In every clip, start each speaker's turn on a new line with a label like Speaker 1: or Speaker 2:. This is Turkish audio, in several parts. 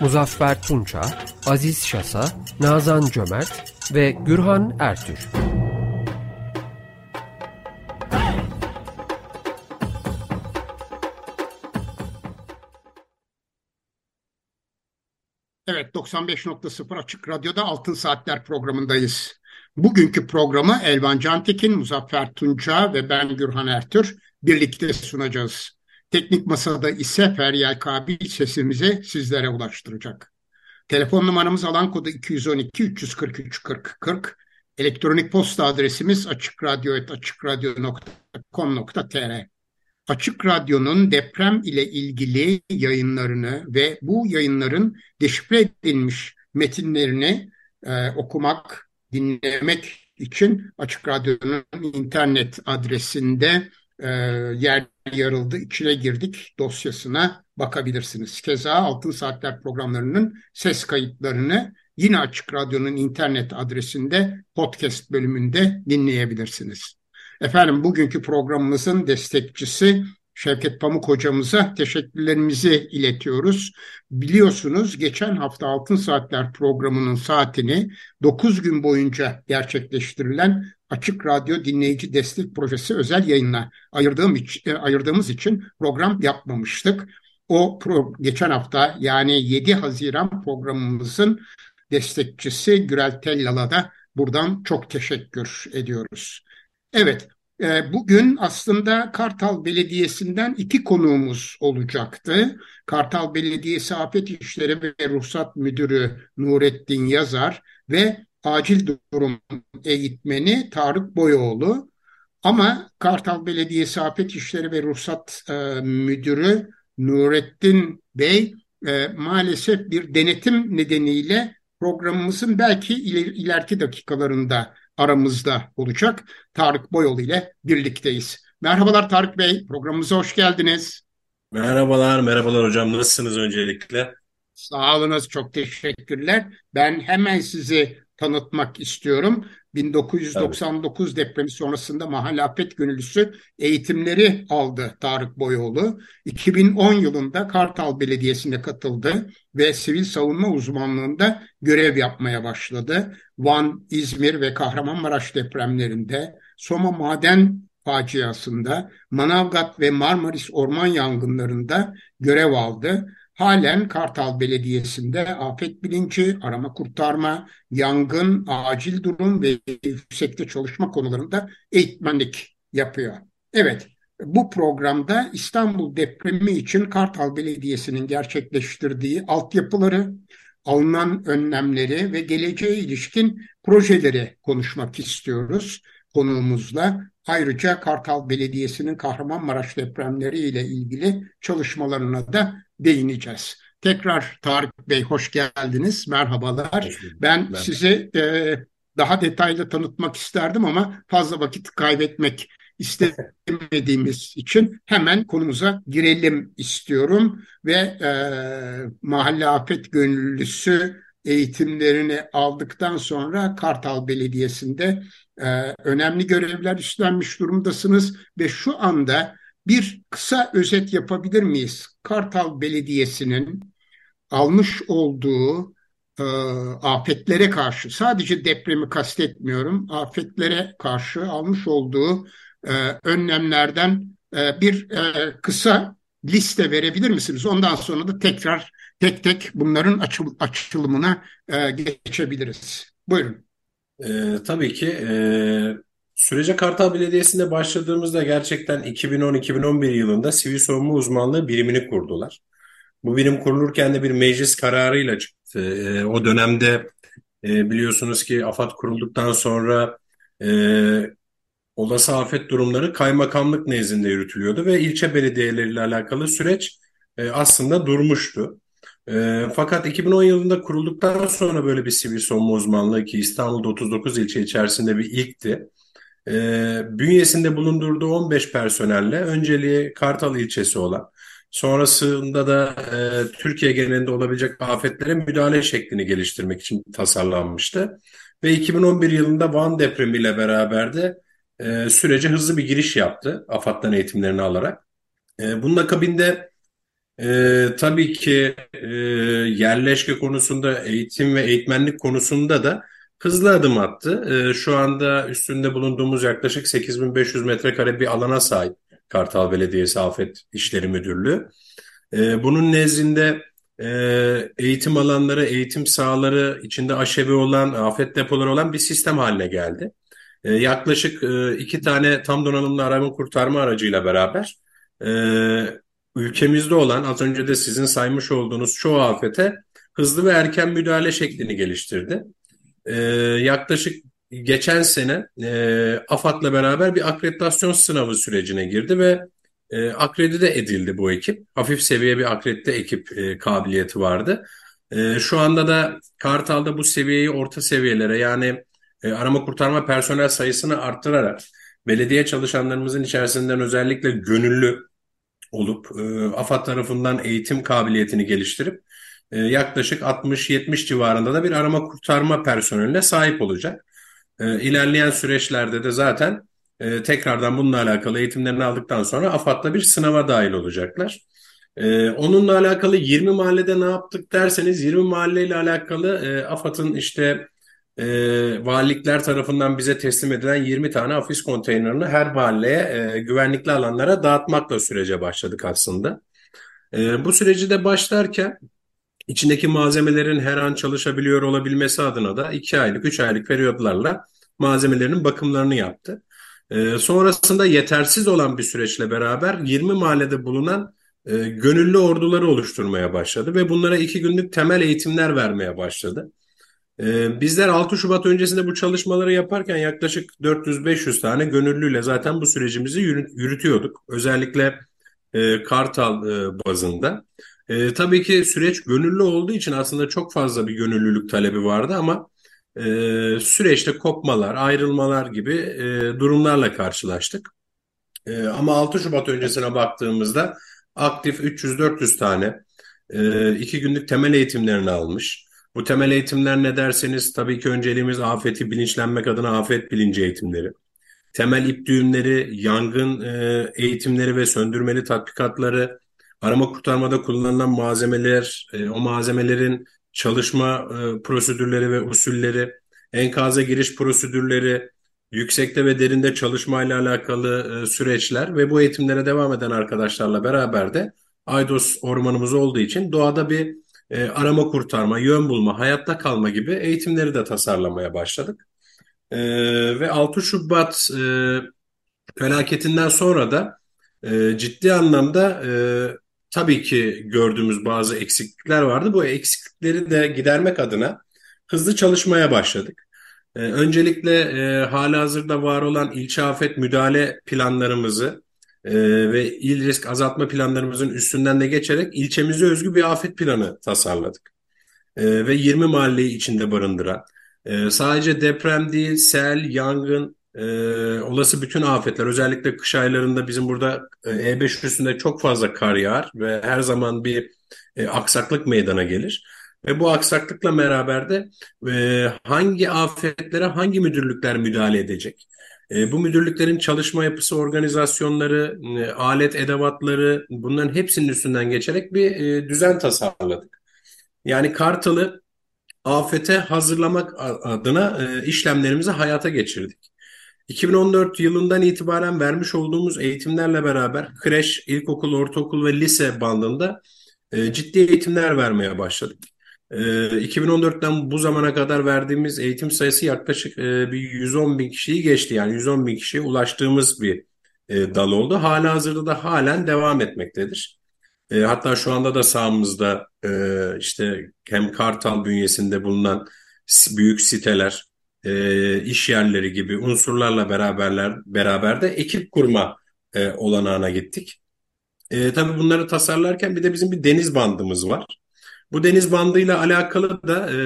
Speaker 1: Muzaffer Tunça, Aziz Şasa, Nazan Cömert ve Gürhan Ertür.
Speaker 2: Evet 95.0 Açık Radyo'da Altın Saatler programındayız. Bugünkü programı Elvan Cantekin, Muzaffer Tunca ve ben Gürhan Ertür birlikte sunacağız. Teknik Masada ise Feryal Kabil sesimizi sizlere ulaştıracak. Telefon numaramız alan kodu 212 343 40 40. Elektronik posta adresimiz açıkradyo.com.tr Açık Radyo'nun deprem ile ilgili yayınlarını ve bu yayınların deşifre edilmiş metinlerini e, okumak, dinlemek için Açık Radyo'nun internet adresinde e, yer yarıldı, içine girdik dosyasına bakabilirsiniz. Keza Altın Saatler programlarının ses kayıtlarını yine Açık Radyo'nun internet adresinde podcast bölümünde dinleyebilirsiniz. Efendim bugünkü programımızın destekçisi Şevket Pamuk hocamıza teşekkürlerimizi iletiyoruz. Biliyorsunuz geçen hafta Altın Saatler programının saatini 9 gün boyunca gerçekleştirilen Açık Radyo Dinleyici Destek Projesi özel yayınla ayırdığım e, ayırdığımız için program yapmamıştık. O pro, geçen hafta yani 7 Haziran programımızın destekçisi Gürel Tellal'a da buradan çok teşekkür ediyoruz. Evet, e, bugün aslında Kartal Belediyesi'nden iki konuğumuz olacaktı. Kartal Belediyesi Afet İşleri ve Ruhsat Müdürü Nurettin Yazar ve acil durum eğitmeni Tarık Boyoğlu. Ama Kartal Belediyesi Afet İşleri ve Ruhsat e, Müdürü Nurettin Bey e, maalesef bir denetim nedeniyle programımızın belki iler, ileriki dakikalarında aramızda olacak. Tarık Boyol ile birlikteyiz. Merhabalar Tarık Bey, programımıza hoş geldiniz.
Speaker 3: Merhabalar, merhabalar hocam. Nasılsınız öncelikle?
Speaker 2: Sağ olunuz, çok teşekkürler. Ben hemen sizi tanıtmak istiyorum. 1999 evet. depremi sonrasında Mahalle Afet Gönüllüsü eğitimleri aldı Tarık Boyoğlu. 2010 yılında Kartal Belediyesi'ne katıldı ve sivil savunma uzmanlığında görev yapmaya başladı. Van, İzmir ve Kahramanmaraş depremlerinde, Soma maden faciasında, Manavgat ve Marmaris orman yangınlarında görev aldı halen Kartal Belediyesi'nde afet bilinci, arama kurtarma, yangın, acil durum ve yüksekte çalışma konularında eğitmenlik yapıyor. Evet, bu programda İstanbul depremi için Kartal Belediyesi'nin gerçekleştirdiği altyapıları, alınan önlemleri ve geleceğe ilişkin projeleri konuşmak istiyoruz konuğumuzla. Ayrıca Kartal Belediyesi'nin Kahramanmaraş depremleri ile ilgili çalışmalarına da değineceğiz. Tekrar Tarık Bey hoş geldiniz. Merhabalar. Ben Merhaba. sizi e, daha detaylı tanıtmak isterdim ama fazla vakit kaybetmek istemediğimiz için hemen konumuza girelim istiyorum ve e, mahalle afet gönüllüsü eğitimlerini aldıktan sonra Kartal Belediyesi'nde e, önemli görevler üstlenmiş durumdasınız ve şu anda bir kısa özet yapabilir miyiz? Kartal Belediyesi'nin almış olduğu e, afetlere karşı, sadece depremi kastetmiyorum, afetlere karşı almış olduğu e, önlemlerden e, bir e, kısa liste verebilir misiniz? Ondan sonra da tekrar tek tek bunların açıl, açılımına e, geçebiliriz. Buyurun.
Speaker 3: E, tabii ki. E, sürece Kartal Belediyesi'nde başladığımızda gerçekten 2010-2011 yılında sivil savunma uzmanlığı birimini kurdular. Bu birim kurulurken de bir meclis kararıyla çıktı. E, o dönemde e, biliyorsunuz ki AFAD kurulduktan sonra e, olası afet durumları kaymakamlık nezdinde yürütülüyordu ve ilçe belediyeleriyle alakalı süreç e, aslında durmuştu. E, fakat 2010 yılında kurulduktan sonra böyle bir sivil savunma uzmanlığı ki İstanbul'da 39 ilçe içerisinde bir ilkti. E, bünyesinde bulundurduğu 15 personelle önceliği Kartal ilçesi olan, sonrasında da e, Türkiye genelinde olabilecek afetlere müdahale şeklini geliştirmek için tasarlanmıştı. Ve 2011 yılında Van depremiyle beraber de e, sürece hızlı bir giriş yaptı AFAD'dan eğitimlerini alarak. E, bunun akabinde e, tabii ki e, yerleşke konusunda, eğitim ve eğitmenlik konusunda da hızlı adım attı. E, şu anda üstünde bulunduğumuz yaklaşık 8500 metrekare bir alana sahip Kartal Belediyesi Afet İşleri Müdürlüğü. E, bunun nezdinde e, eğitim alanları, eğitim sahaları, içinde aşevi olan, afet depoları olan bir sistem haline geldi. E, yaklaşık e, iki tane tam donanımlı arama kurtarma aracıyla beraber e, ülkemizde olan az önce de sizin saymış olduğunuz çoğu afete hızlı ve erken müdahale şeklini geliştirdi. E, yaklaşık geçen sene e, AFAD'la beraber bir akreditasyon sınavı sürecine girdi ve e, akredite edildi bu ekip. Hafif seviye bir akredite ekip e, kabiliyeti vardı. E, şu anda da Kartal'da bu seviyeyi orta seviyelere yani e, arama kurtarma personel sayısını arttırarak belediye çalışanlarımızın içerisinden özellikle gönüllü olup e, AFAD tarafından eğitim kabiliyetini geliştirip e, yaklaşık 60-70 civarında da bir arama kurtarma personeline sahip olacak. E, ilerleyen süreçlerde de zaten e, tekrardan bununla alakalı eğitimlerini aldıktan sonra AFAD'la bir sınava dahil olacaklar. E, onunla alakalı 20 mahallede ne yaptık derseniz 20 mahalleyle alakalı e, AFAD'ın işte e, valilikler tarafından bize teslim edilen 20 tane afis konteynerini her mahalleye e, güvenlikli alanlara dağıtmakla sürece başladık aslında. E, bu süreci de başlarken içindeki malzemelerin her an çalışabiliyor olabilmesi adına da 2 aylık 3 aylık periyotlarla malzemelerinin bakımlarını yaptı. E, sonrasında yetersiz olan bir süreçle beraber 20 mahallede bulunan e, gönüllü orduları oluşturmaya başladı ve bunlara iki günlük temel eğitimler vermeye başladı. Ee, bizler 6 Şubat öncesinde bu çalışmaları yaparken yaklaşık 400-500 tane gönüllüyle zaten bu sürecimizi yürütüyorduk. Özellikle e, Kartal e, bazında. E, tabii ki süreç gönüllü olduğu için aslında çok fazla bir gönüllülük talebi vardı ama süreçte kopmalar, ayrılmalar gibi durumlarla karşılaştık. Ama 6 Şubat öncesine baktığımızda aktif 300-400 tane iki günlük temel eğitimlerini almış bu temel eğitimler ne derseniz tabii ki önceliğimiz afeti bilinçlenmek adına afet bilinci eğitimleri. Temel ip düğümleri, yangın e, eğitimleri ve söndürmeli tatbikatları, arama kurtarmada kullanılan malzemeler, e, o malzemelerin çalışma e, prosedürleri ve usulleri, enkaza giriş prosedürleri, yüksekte ve derinde çalışmayla alakalı süreçler ve bu eğitimlere devam eden arkadaşlarla beraber de Aydos ormanımız olduğu için doğada bir e, arama kurtarma, yön bulma, hayatta kalma gibi eğitimleri de tasarlamaya başladık. E, ve 6 Şubat e, felaketinden sonra da e, ciddi anlamda e, tabii ki gördüğümüz bazı eksiklikler vardı. Bu eksiklikleri de gidermek adına hızlı çalışmaya başladık. E, öncelikle e, hazırda var olan ilçe afet müdahale planlarımızı e, ve il risk azaltma planlarımızın üstünden de geçerek ilçemize özgü bir afet planı tasarladık. E, ve 20 mahalleyi içinde barındıran, e, sadece deprem değil, sel, yangın, e, olası bütün afetler, özellikle kış aylarında bizim burada e, E5 üstünde çok fazla kar yağar ve her zaman bir e, aksaklık meydana gelir. Ve bu aksaklıkla beraber de e, hangi afetlere hangi müdürlükler müdahale edecek? E, bu müdürlüklerin çalışma yapısı, organizasyonları, e, alet edevatları bunların hepsinin üstünden geçerek bir e, düzen tasarladık. Yani Kartal'ı afete hazırlamak adına işlemlerimizi hayata geçirdik. 2014 yılından itibaren vermiş olduğumuz eğitimlerle beraber kreş, ilkokul, ortaokul ve lise bandında ciddi eğitimler vermeye başladık. 2014'ten ee, bu zamana kadar verdiğimiz eğitim sayısı yaklaşık e, bir 110 bin kişiyi geçti. Yani 110 bin kişiye ulaştığımız bir e, dal oldu. Hala hazırda da halen devam etmektedir. E, hatta şu anda da sahamızda işte hem Kartal bünyesinde bulunan büyük siteler, iş yerleri gibi unsurlarla beraberler beraber de ekip kurma olanağına gittik. tabii bunları tasarlarken bir de bizim bir deniz bandımız var. Bu deniz bandıyla alakalı da e,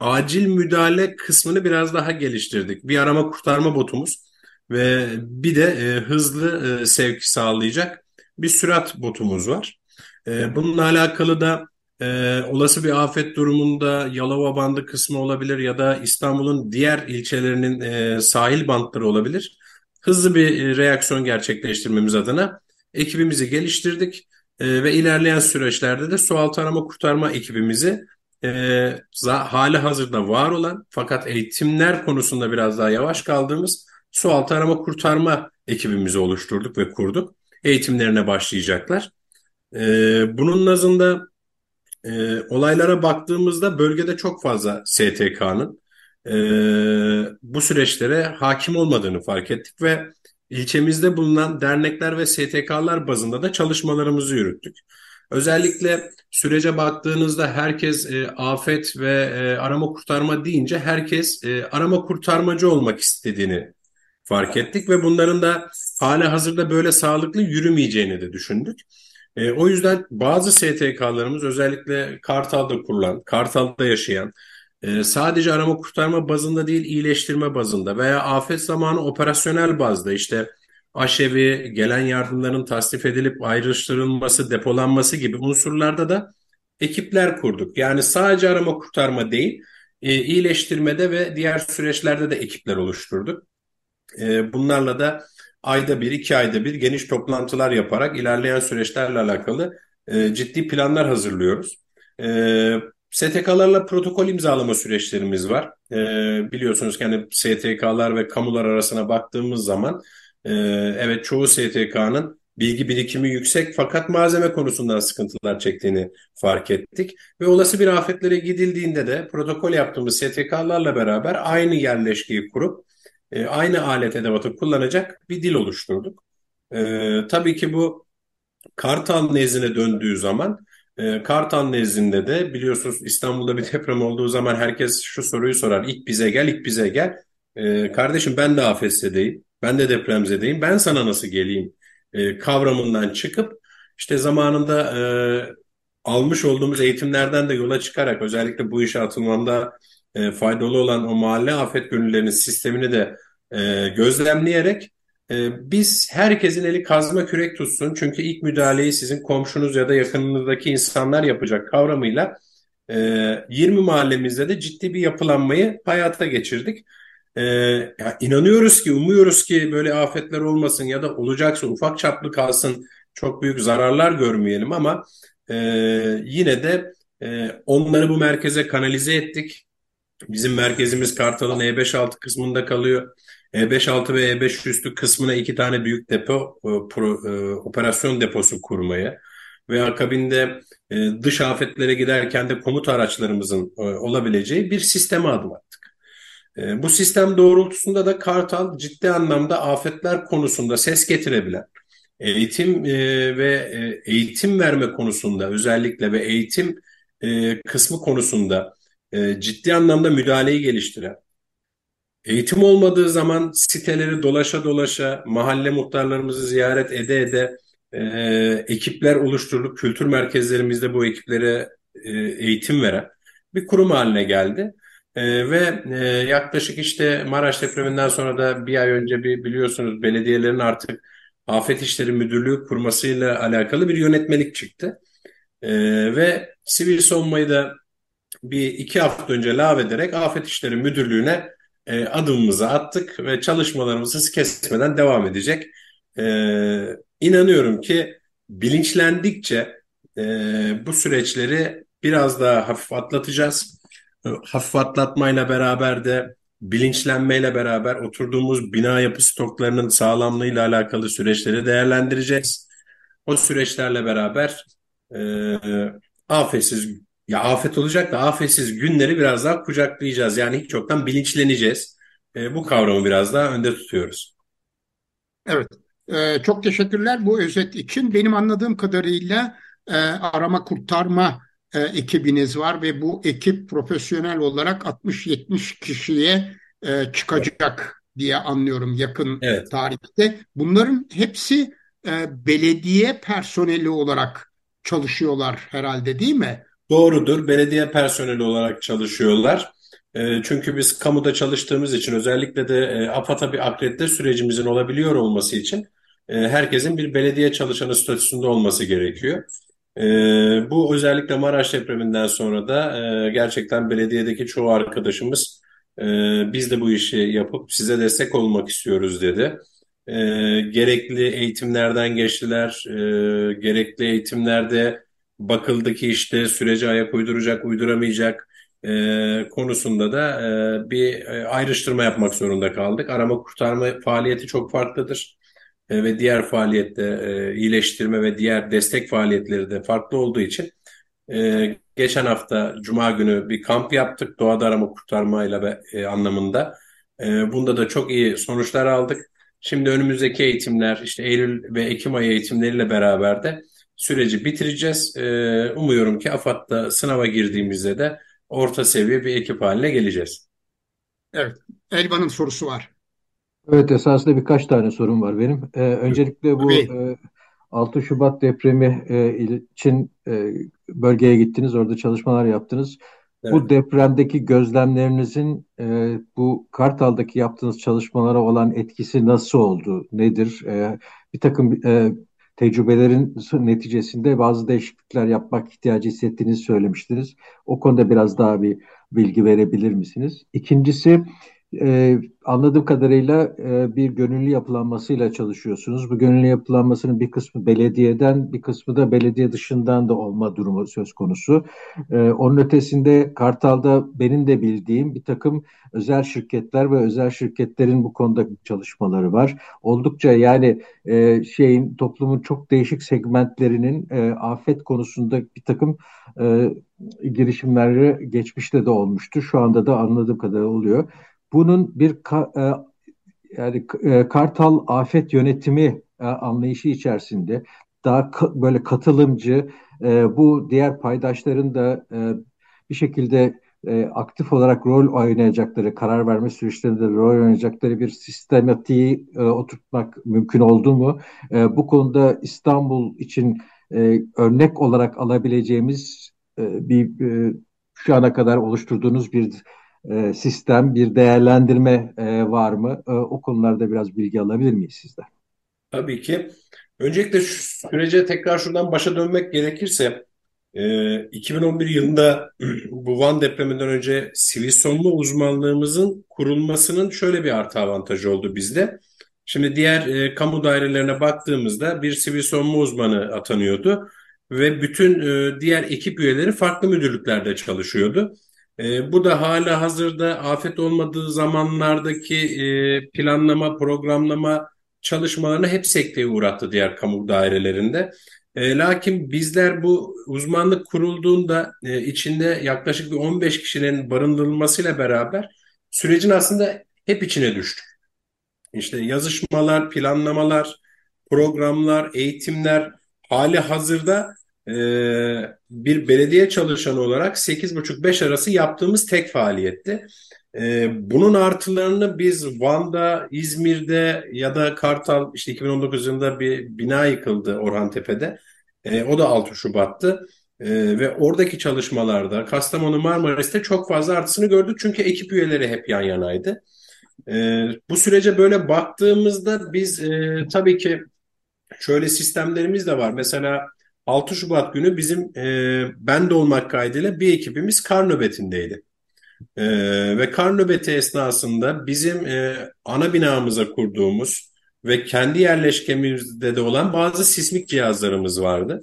Speaker 3: acil müdahale kısmını biraz daha geliştirdik. Bir arama kurtarma botumuz ve bir de e, hızlı e, sevk sağlayacak bir sürat botumuz var. E, bununla alakalı da e, olası bir afet durumunda Yalova bandı kısmı olabilir ya da İstanbul'un diğer ilçelerinin e, sahil bantları olabilir. Hızlı bir e, reaksiyon gerçekleştirmemiz adına ekibimizi geliştirdik e, ve ilerleyen süreçlerde de sualtı arama kurtarma ekibimizi e, hali hazırda var olan fakat eğitimler konusunda biraz daha yavaş kaldığımız sualtı arama kurtarma ekibimizi oluşturduk ve kurduk. Eğitimlerine başlayacaklar. E, bunun nazında e, olaylara baktığımızda bölgede çok fazla STK'nın e, bu süreçlere hakim olmadığını fark ettik ve ilçemizde bulunan dernekler ve STK'lar bazında da çalışmalarımızı yürüttük. Özellikle sürece baktığınızda herkes e, afet ve e, arama kurtarma deyince herkes e, arama kurtarmacı olmak istediğini fark ettik ve bunların da hala hazırda böyle sağlıklı yürümeyeceğini de düşündük. E, o yüzden bazı STK'larımız özellikle Kartal'da kurulan, Kartal'da yaşayan, e, sadece arama kurtarma bazında değil iyileştirme bazında veya afet zamanı operasyonel bazda işte aşevi, gelen yardımların tasnif edilip ayrıştırılması, depolanması gibi unsurlarda da ekipler kurduk. Yani sadece arama kurtarma değil, e, iyileştirmede ve diğer süreçlerde de ekipler oluşturduk. E, bunlarla da ayda bir, iki ayda bir geniş toplantılar yaparak ilerleyen süreçlerle alakalı e, ciddi planlar hazırlıyoruz. E, STK'larla protokol imzalama süreçlerimiz var. E, biliyorsunuz ki hani STK'lar ve kamular arasına baktığımız zaman e, evet çoğu STK'nın bilgi birikimi yüksek fakat malzeme konusundan sıkıntılar çektiğini fark ettik. Ve olası bir afetlere gidildiğinde de protokol yaptığımız STK'larla beraber aynı yerleşkeyi kurup e, aynı alet edevatı kullanacak bir dil oluşturduk. E, tabii ki bu Kartal nezdine döndüğü zaman e, Kartal nezdinde de biliyorsunuz İstanbul'da bir deprem olduğu zaman herkes şu soruyu sorar. İlk bize gel, ilk bize gel. E, kardeşim ben de afetzedeyim, ben de depremzedeyim, ben sana nasıl geleyim e, kavramından çıkıp işte zamanında e, almış olduğumuz eğitimlerden de yola çıkarak özellikle bu işe atılmamda e, faydalı olan o mahalle afet gönüllerinin sistemini de gözlemleyerek biz herkesin eli kazma kürek tutsun. Çünkü ilk müdahaleyi sizin komşunuz ya da yakınınızdaki insanlar yapacak kavramıyla e, 20 mahallemizde de ciddi bir yapılanmayı hayata geçirdik. E, ya inanıyoruz ki, umuyoruz ki böyle afetler olmasın ya da olacaksa ufak çaplı kalsın, çok büyük zararlar görmeyelim ama e, yine de e, onları bu merkeze kanalize ettik. Bizim merkezimiz Kartal'ın E5-6 kısmında kalıyor. E5-6 ve E5 üstü kısmına iki tane büyük depo e, pro, e, operasyon deposu kurmaya ve akabinde e, dış afetlere giderken de komut araçlarımızın e, olabileceği bir sisteme adım attık. E, bu sistem doğrultusunda da Kartal ciddi anlamda afetler konusunda ses getirebilen, eğitim e, ve e, eğitim verme konusunda özellikle ve eğitim e, kısmı konusunda e, ciddi anlamda müdahaleyi geliştiren, eğitim olmadığı zaman siteleri dolaşa dolaşa, mahalle muhtarlarımızı ziyaret ede ede e, ekipler oluşturup kültür merkezlerimizde bu ekiplere e, eğitim veren bir kurum haline geldi. E, ve e, yaklaşık işte Maraş depreminden sonra da bir ay önce bir biliyorsunuz belediyelerin artık Afet İşleri Müdürlüğü kurmasıyla alakalı bir yönetmelik çıktı. E, ve sivil savunmayı da bir iki hafta önce lağvederek Afet İşleri Müdürlüğü'ne e, adımımızı attık ve çalışmalarımız kesmeden devam edecek. E, inanıyorum ki bilinçlendikçe e, bu süreçleri biraz daha hafif atlatacağız. E, hafif atlatmayla beraber de bilinçlenmeyle beraber oturduğumuz bina yapı stoklarının sağlamlığıyla alakalı süreçleri değerlendireceğiz. O süreçlerle beraber e, afetsiz ya afet olacak da afetsiz günleri biraz daha kucaklayacağız. Yani hiç çoktan bilinçleneceğiz. E, bu kavramı biraz daha önde tutuyoruz.
Speaker 2: Evet. E, çok teşekkürler bu özet için. Benim anladığım kadarıyla e, arama kurtarma e, ekibiniz var ve bu ekip profesyonel olarak 60-70 kişiye e, çıkacak diye anlıyorum yakın evet. tarihte. Bunların hepsi e, belediye personeli olarak çalışıyorlar herhalde değil mi?
Speaker 3: Doğrudur. Belediye personeli olarak çalışıyorlar. E, çünkü biz kamuda çalıştığımız için özellikle de e, AFAD'a bir akredite sürecimizin olabiliyor olması için e, herkesin bir belediye çalışanı statüsünde olması gerekiyor. E, bu özellikle Maraş depreminden sonra da gerçekten belediyedeki çoğu arkadaşımız biz de bu işi yapıp size destek olmak istiyoruz dedi. Gerekli eğitimlerden geçtiler, gerekli eğitimlerde bakıldı ki işte sürece ayak uyduracak, uyduramayacak e, konusunda da e, bir e, ayrıştırma yapmak zorunda kaldık. Arama kurtarma faaliyeti çok farklıdır e, ve diğer faaliyette e, iyileştirme ve diğer destek faaliyetleri de farklı olduğu için e, geçen hafta Cuma günü bir kamp yaptık doğada arama kurtarmayla e, anlamında. E, bunda da çok iyi sonuçlar aldık. Şimdi önümüzdeki eğitimler işte Eylül ve Ekim ayı eğitimleriyle beraber de süreci bitireceğiz. E, umuyorum ki AFAD'da sınava girdiğimizde de orta seviye bir ekip haline geleceğiz.
Speaker 2: Evet, Elvan'ın sorusu var.
Speaker 4: Evet, esasında birkaç tane sorum var benim. Ee, öncelikle bu e, 6 Şubat depremi e, için e, bölgeye gittiniz, orada çalışmalar yaptınız. Evet. Bu depremdeki gözlemlerinizin e, bu Kartal'daki yaptığınız çalışmalara olan etkisi nasıl oldu? Nedir? E, bir takım e, tecrübelerin neticesinde bazı değişiklikler yapmak ihtiyacı hissettiğinizi söylemiştiniz. O konuda biraz daha bir bilgi verebilir misiniz? İkincisi, ee, anladığım kadarıyla e, bir gönüllü yapılanmasıyla çalışıyorsunuz. Bu gönüllü yapılanmasının bir kısmı belediyeden, bir kısmı da belediye dışından da olma durumu söz konusu. Ee, onun ötesinde Kartal'da benim de bildiğim bir takım özel şirketler ve özel şirketlerin bu konuda çalışmaları var. Oldukça yani e, şeyin toplumun çok değişik segmentlerinin e, afet konusunda bir takım e, girişimleri geçmişte de olmuştu. Şu anda da anladığım kadarıyla oluyor. Bunun bir ka, e, yani e, Kartal afet yönetimi e, anlayışı içerisinde daha ka, böyle katılımcı e, bu diğer paydaşların da e, bir şekilde e, aktif olarak rol oynayacakları, karar verme süreçlerinde rol oynayacakları bir sistematiği e, oturtmak mümkün oldu mu? E, bu konuda İstanbul için e, örnek olarak alabileceğimiz e, bir e, şu ana kadar oluşturduğunuz bir e, sistem, bir değerlendirme e, var mı? E, o konularda biraz bilgi alabilir miyiz sizden?
Speaker 3: Tabii ki. Öncelikle şu sürece tekrar şuradan başa dönmek gerekirse 2011 yılında bu Van depreminden önce savunma uzmanlığımızın kurulmasının şöyle bir artı avantajı oldu bizde. Şimdi diğer e, kamu dairelerine baktığımızda bir sivil savunma uzmanı atanıyordu ve bütün e, diğer ekip üyeleri farklı müdürlüklerde çalışıyordu. E, bu da hala hazırda afet olmadığı zamanlardaki e, planlama, programlama çalışmalarını hep sekteye uğrattı diğer kamu dairelerinde. E, lakin bizler bu uzmanlık kurulduğunda e, içinde yaklaşık bir 15 kişinin barındırılmasıyla beraber sürecin aslında hep içine düştük. İşte yazışmalar, planlamalar, programlar, eğitimler hali hazırda e, bir belediye çalışanı olarak 8.30-5 arası yaptığımız tek faaliyetti. E, bunun artılarını biz Van'da, İzmir'de ya da Kartal işte 2019 yılında bir bina yıkıldı Orhantepe'de. E, o da 6 Şubat'tı. E, ve oradaki çalışmalarda Kastamonu Marmaris'te çok fazla artısını gördük. Çünkü ekip üyeleri hep yan yanaydı. E, bu sürece böyle baktığımızda biz e, tabii ki şöyle sistemlerimiz de var. Mesela 6 Şubat günü bizim e, ben de olmak kaydıyla bir ekibimiz kar nöbetindeydi. E, ve kar nöbeti esnasında bizim e, ana binamıza kurduğumuz ve kendi yerleşkemizde de olan bazı sismik cihazlarımız vardı.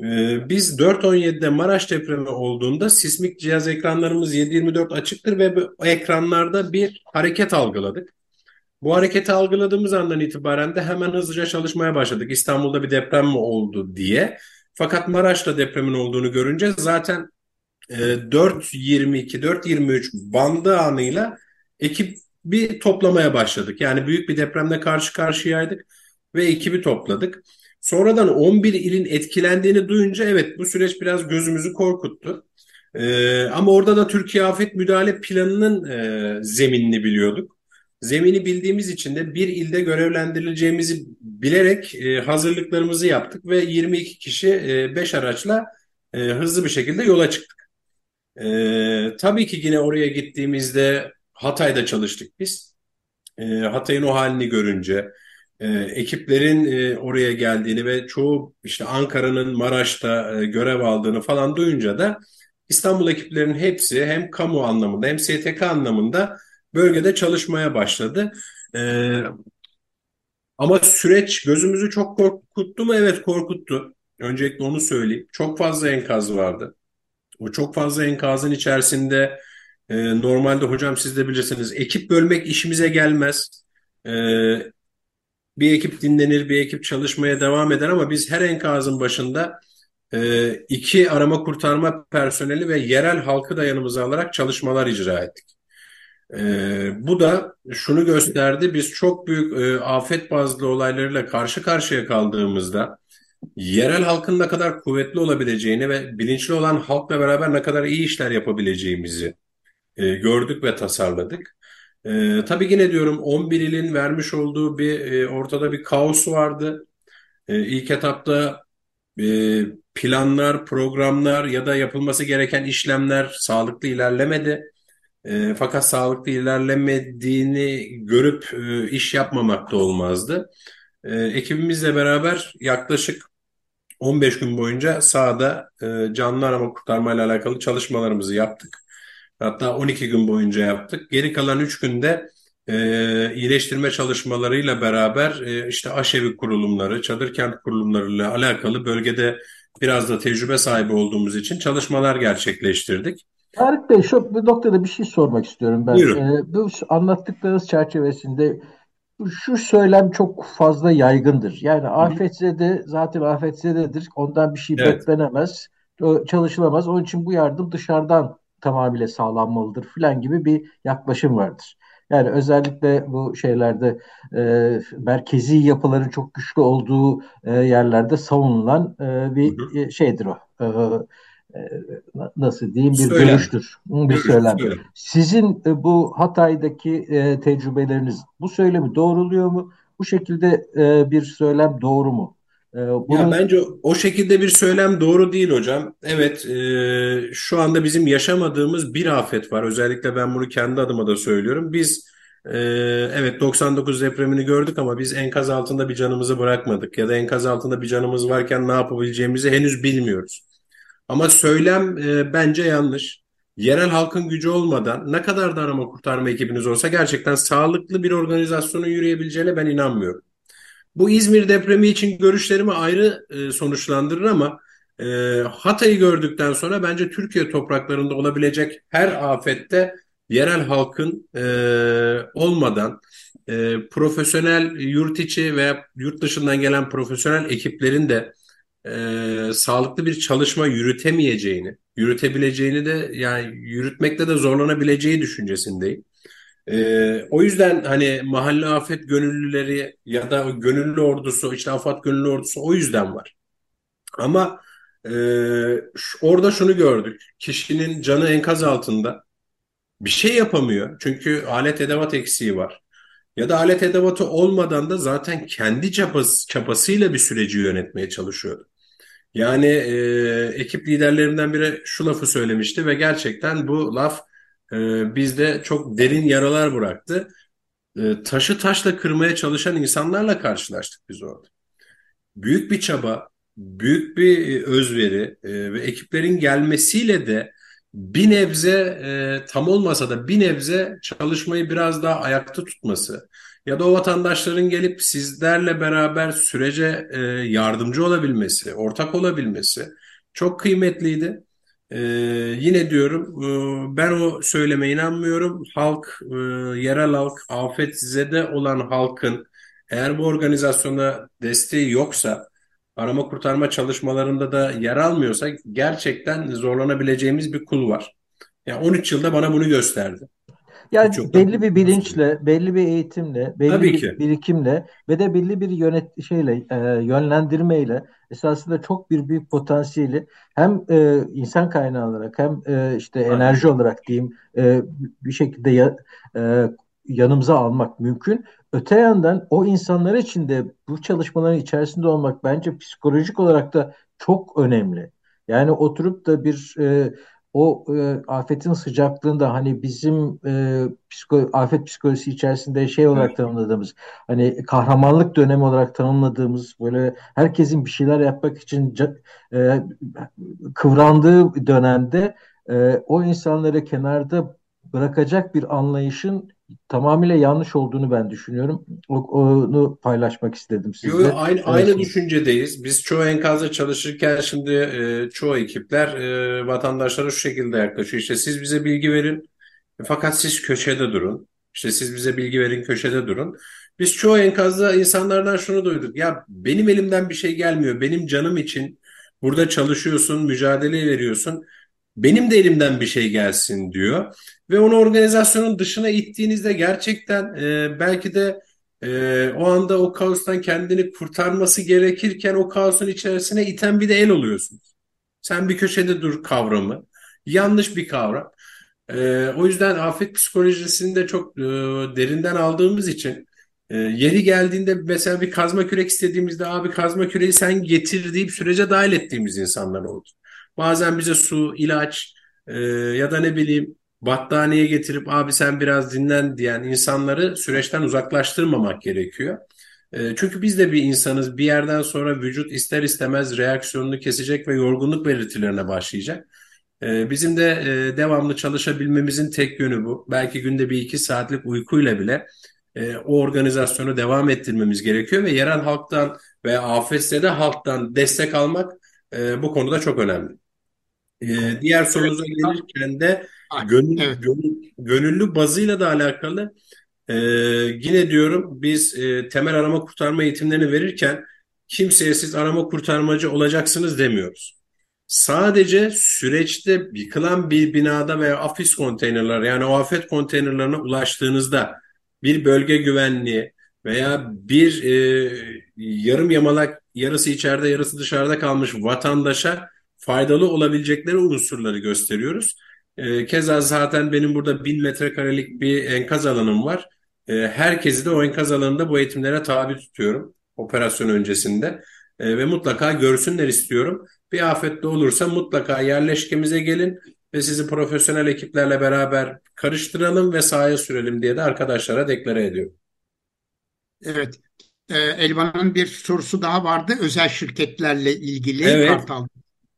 Speaker 3: E, biz 4.17'de Maraş depremi olduğunda sismik cihaz ekranlarımız 7.24 açıktır ve bu ekranlarda bir hareket algıladık. Bu hareketi algıladığımız andan itibaren de hemen hızlıca çalışmaya başladık. İstanbul'da bir deprem mi oldu diye. Fakat Maraş'ta depremin olduğunu görünce zaten e, 4.22, 4.23 bandı anıyla ekip bir toplamaya başladık. Yani büyük bir depremle karşı karşıyaydık ve ekibi topladık. Sonradan 11 ilin etkilendiğini duyunca evet bu süreç biraz gözümüzü korkuttu. Ee, ama orada da Türkiye Afet Müdahale Planı'nın e, zeminini biliyorduk. Zemini bildiğimiz için de bir ilde görevlendirileceğimizi bilerek e, hazırlıklarımızı yaptık ve 22 kişi 5 e, araçla e, hızlı bir şekilde yola çıktık. E, tabii ki yine oraya gittiğimizde Hatay'da çalıştık biz. E, Hatay'ın o halini görünce, e, ekiplerin e, oraya geldiğini ve çoğu işte Ankara'nın Maraş'ta e, görev aldığını falan duyunca da İstanbul ekiplerinin hepsi hem kamu anlamında hem STK anlamında bölgede çalışmaya başladı. E, ama süreç gözümüzü çok korkuttu mu? Evet korkuttu. Öncelikle onu söyleyeyim. Çok fazla enkaz vardı. O çok fazla enkazın içerisinde e, normalde hocam siz de bilirsiniz ekip bölmek işimize gelmez. E, bir ekip dinlenir, bir ekip çalışmaya devam eder ama biz her enkazın başında e, iki arama kurtarma personeli ve yerel halkı da yanımıza alarak çalışmalar icra ettik. E, bu da şunu gösterdi, biz çok büyük e, afet bazlı olaylarıyla karşı karşıya kaldığımızda yerel halkın ne kadar kuvvetli olabileceğini ve bilinçli olan halkla beraber ne kadar iyi işler yapabileceğimizi e, gördük ve tasarladık. E, tabii yine diyorum 11 ilin vermiş olduğu bir e, ortada bir kaos vardı. E, ilk etapta e, planlar, programlar ya da yapılması gereken işlemler sağlıklı ilerlemedi. E, fakat sağlıklı ilerlemediğini görüp e, iş yapmamak da olmazdı. E, ekibimizle beraber yaklaşık 15 gün boyunca sahada e, canlı arama kurtarma ile alakalı çalışmalarımızı yaptık. Hatta 12 gün boyunca yaptık. Geri kalan 3 günde e, iyileştirme çalışmalarıyla beraber e, işte aşevi kurulumları, çadır kent kurulumlarıyla alakalı bölgede biraz da tecrübe sahibi olduğumuz için çalışmalar gerçekleştirdik.
Speaker 4: Tarık Bey şu bu noktada bir şey sormak istiyorum ben. Ee, bu anlattıklarınız çerçevesinde şu söylem çok fazla yaygındır. Yani afetzede zaten afetzededir. Ondan bir şey
Speaker 3: Evet.
Speaker 4: beklenemez, çalışılamaz. Onun için bu yardım dışarıdan tamamıyla sağlanmalıdır filan gibi bir yaklaşım vardır. Yani özellikle bu şeylerde e, merkezi yapıların çok güçlü olduğu e, yerlerde savunulan e, bir
Speaker 3: Hı
Speaker 4: e, şeydir o. E, nasıl diyeyim bir
Speaker 3: Söylem.
Speaker 4: görüştür, bir
Speaker 3: Görüş,
Speaker 4: söylem.
Speaker 3: söylem.
Speaker 4: Sizin e, bu Hatay'daki e, tecrübeleriniz bu söylemi doğruluyor mu? Bu şekilde e, bir söylem doğru mu? E,
Speaker 3: Ya bence o şekilde bir söylem doğru değil hocam. Evet, e, şu anda bizim yaşamadığımız bir afet var. Özellikle ben bunu kendi adıma da söylüyorum. Biz e, evet 99 depremini gördük ama biz enkaz altında bir canımızı bırakmadık ya da enkaz altında bir canımız varken ne yapabileceğimizi henüz bilmiyoruz. Ama söylem e, bence yanlış. Yerel halkın gücü olmadan ne kadar da arama kurtarma ekibiniz olsa gerçekten sağlıklı bir organizasyonun yürüyebileceğine ben inanmıyorum. Bu İzmir depremi için görüşlerimi ayrı e, sonuçlandırır ama e, Hatay'ı gördükten sonra bence Türkiye topraklarında olabilecek her afette yerel halkın e, olmadan e, profesyonel yurt içi veya yurt dışından gelen profesyonel ekiplerin de e, sağlıklı bir çalışma yürütemeyeceğini, yürütebileceğini de yani yürütmekte de zorlanabileceği düşüncesindeyim. Ee, o yüzden hani mahalle afet gönüllüleri ya da gönüllü ordusu, işte afet gönüllü ordusu o yüzden var. Ama e, orada şunu gördük. Kişinin canı enkaz altında bir şey yapamıyor. Çünkü alet edevat eksiği var. Ya da alet edevatı olmadan da zaten kendi çabası, çabasıyla bir süreci yönetmeye çalışıyordu. Yani e, ekip liderlerinden biri şu lafı söylemişti ve gerçekten bu laf e, bizde çok derin yaralar bıraktı. E, taşı taşla kırmaya çalışan insanlarla karşılaştık biz orada. Büyük bir çaba, büyük bir e, özveri e, ve ekiplerin gelmesiyle de bir nebze e, tam olmasa da bir nebze çalışmayı biraz daha ayakta tutması ya da o vatandaşların gelip sizlerle beraber sürece e, yardımcı olabilmesi, ortak olabilmesi çok kıymetliydi. E, yine diyorum e, ben o söyleme inanmıyorum. Halk, e, yerel halk, afetzede olan halkın eğer bu organizasyona desteği yoksa, arama kurtarma çalışmalarında da yer almıyorsa gerçekten zorlanabileceğimiz bir kul var. Yani 13 yılda bana bunu gösterdi.
Speaker 4: Yani
Speaker 3: Birçok
Speaker 4: belli
Speaker 3: da
Speaker 4: bir bilinçle, belli bir eğitimle, belli
Speaker 3: Tabii
Speaker 4: bir
Speaker 3: ki.
Speaker 4: birikimle ve de belli bir yönet şeyle, e, yönlendirmeyle esasında çok bir büyük potansiyeli hem e, insan kaynağı olarak hem e, işte
Speaker 3: Aynen.
Speaker 4: enerji olarak diyeyim e, bir şekilde ya- e, yanımıza almak mümkün. Öte yandan o insanlar için de bu çalışmaların içerisinde olmak bence psikolojik olarak da çok önemli. Yani oturup da bir e, o e, afetin sıcaklığında hani bizim e, psiko, afet psikolojisi içerisinde şey olarak tanımladığımız hani kahramanlık dönemi olarak tanımladığımız böyle herkesin bir şeyler yapmak için e, kıvrandığı dönemde e, o insanları kenarda bırakacak bir anlayışın tamamıyla yanlış olduğunu ben düşünüyorum. Onu paylaşmak istedim sizle.
Speaker 3: Yo, aynı, aynı düşüncedeyiz. Biz çoğu enkazda çalışırken şimdi e, çoğu ekipler e, vatandaşlara şu şekilde yaklaşıyor. İşte siz bize bilgi verin fakat siz köşede durun. İşte siz bize bilgi verin köşede durun. Biz çoğu enkazda insanlardan şunu duyduk. Ya benim elimden bir şey gelmiyor. Benim canım için burada çalışıyorsun, mücadele veriyorsun benim de elimden bir şey gelsin diyor. Ve onu organizasyonun dışına ittiğinizde gerçekten e, belki de e, o anda o kaostan kendini kurtarması gerekirken o kaosun içerisine iten bir de el oluyorsun. Sen bir köşede dur kavramı. Yanlış bir kavram. E, o yüzden afet psikolojisini de çok e, derinden aldığımız için e, yeri geldiğinde mesela bir kazma kürek istediğimizde abi kazma küreği sen getir deyip sürece dahil ettiğimiz insanlar oldu. Bazen bize su, ilaç e, ya da ne bileyim battaniye getirip abi sen biraz dinlen diyen insanları süreçten uzaklaştırmamak gerekiyor. E, çünkü biz de bir insanız. Bir yerden sonra vücut ister istemez reaksiyonunu kesecek ve yorgunluk belirtilerine başlayacak. E, bizim de e, devamlı çalışabilmemizin tek yönü bu. Belki günde bir iki saatlik uykuyla bile e, o organizasyonu devam ettirmemiz gerekiyor ve yerel halktan veya afetse de halktan destek almak e, bu konuda çok önemli. Ee, diğer sorunuza gelirken de gönül, evet. gönül, gönüllü bazıyla da alakalı e, yine diyorum biz e, temel arama kurtarma eğitimlerini verirken kimseye siz arama kurtarmacı olacaksınız demiyoruz. Sadece süreçte yıkılan bir binada veya afis konteynerler yani o afet konteynerlarına ulaştığınızda bir bölge güvenliği veya bir e, yarım yamalak yarısı içeride yarısı dışarıda kalmış vatandaşa faydalı olabilecekleri unsurları gösteriyoruz. E, keza zaten benim burada bin metrekarelik bir enkaz alanım var. E, herkesi de o enkaz alanında bu eğitimlere tabi tutuyorum operasyon öncesinde. E, ve mutlaka görsünler istiyorum. Bir afette olursa mutlaka yerleşkemize gelin ve sizi profesyonel ekiplerle beraber karıştıralım ve sahaya sürelim diye de arkadaşlara deklare ediyorum.
Speaker 2: Evet. Ee, Elvan'ın bir sorusu daha vardı. Özel şirketlerle ilgili
Speaker 3: evet. Kartal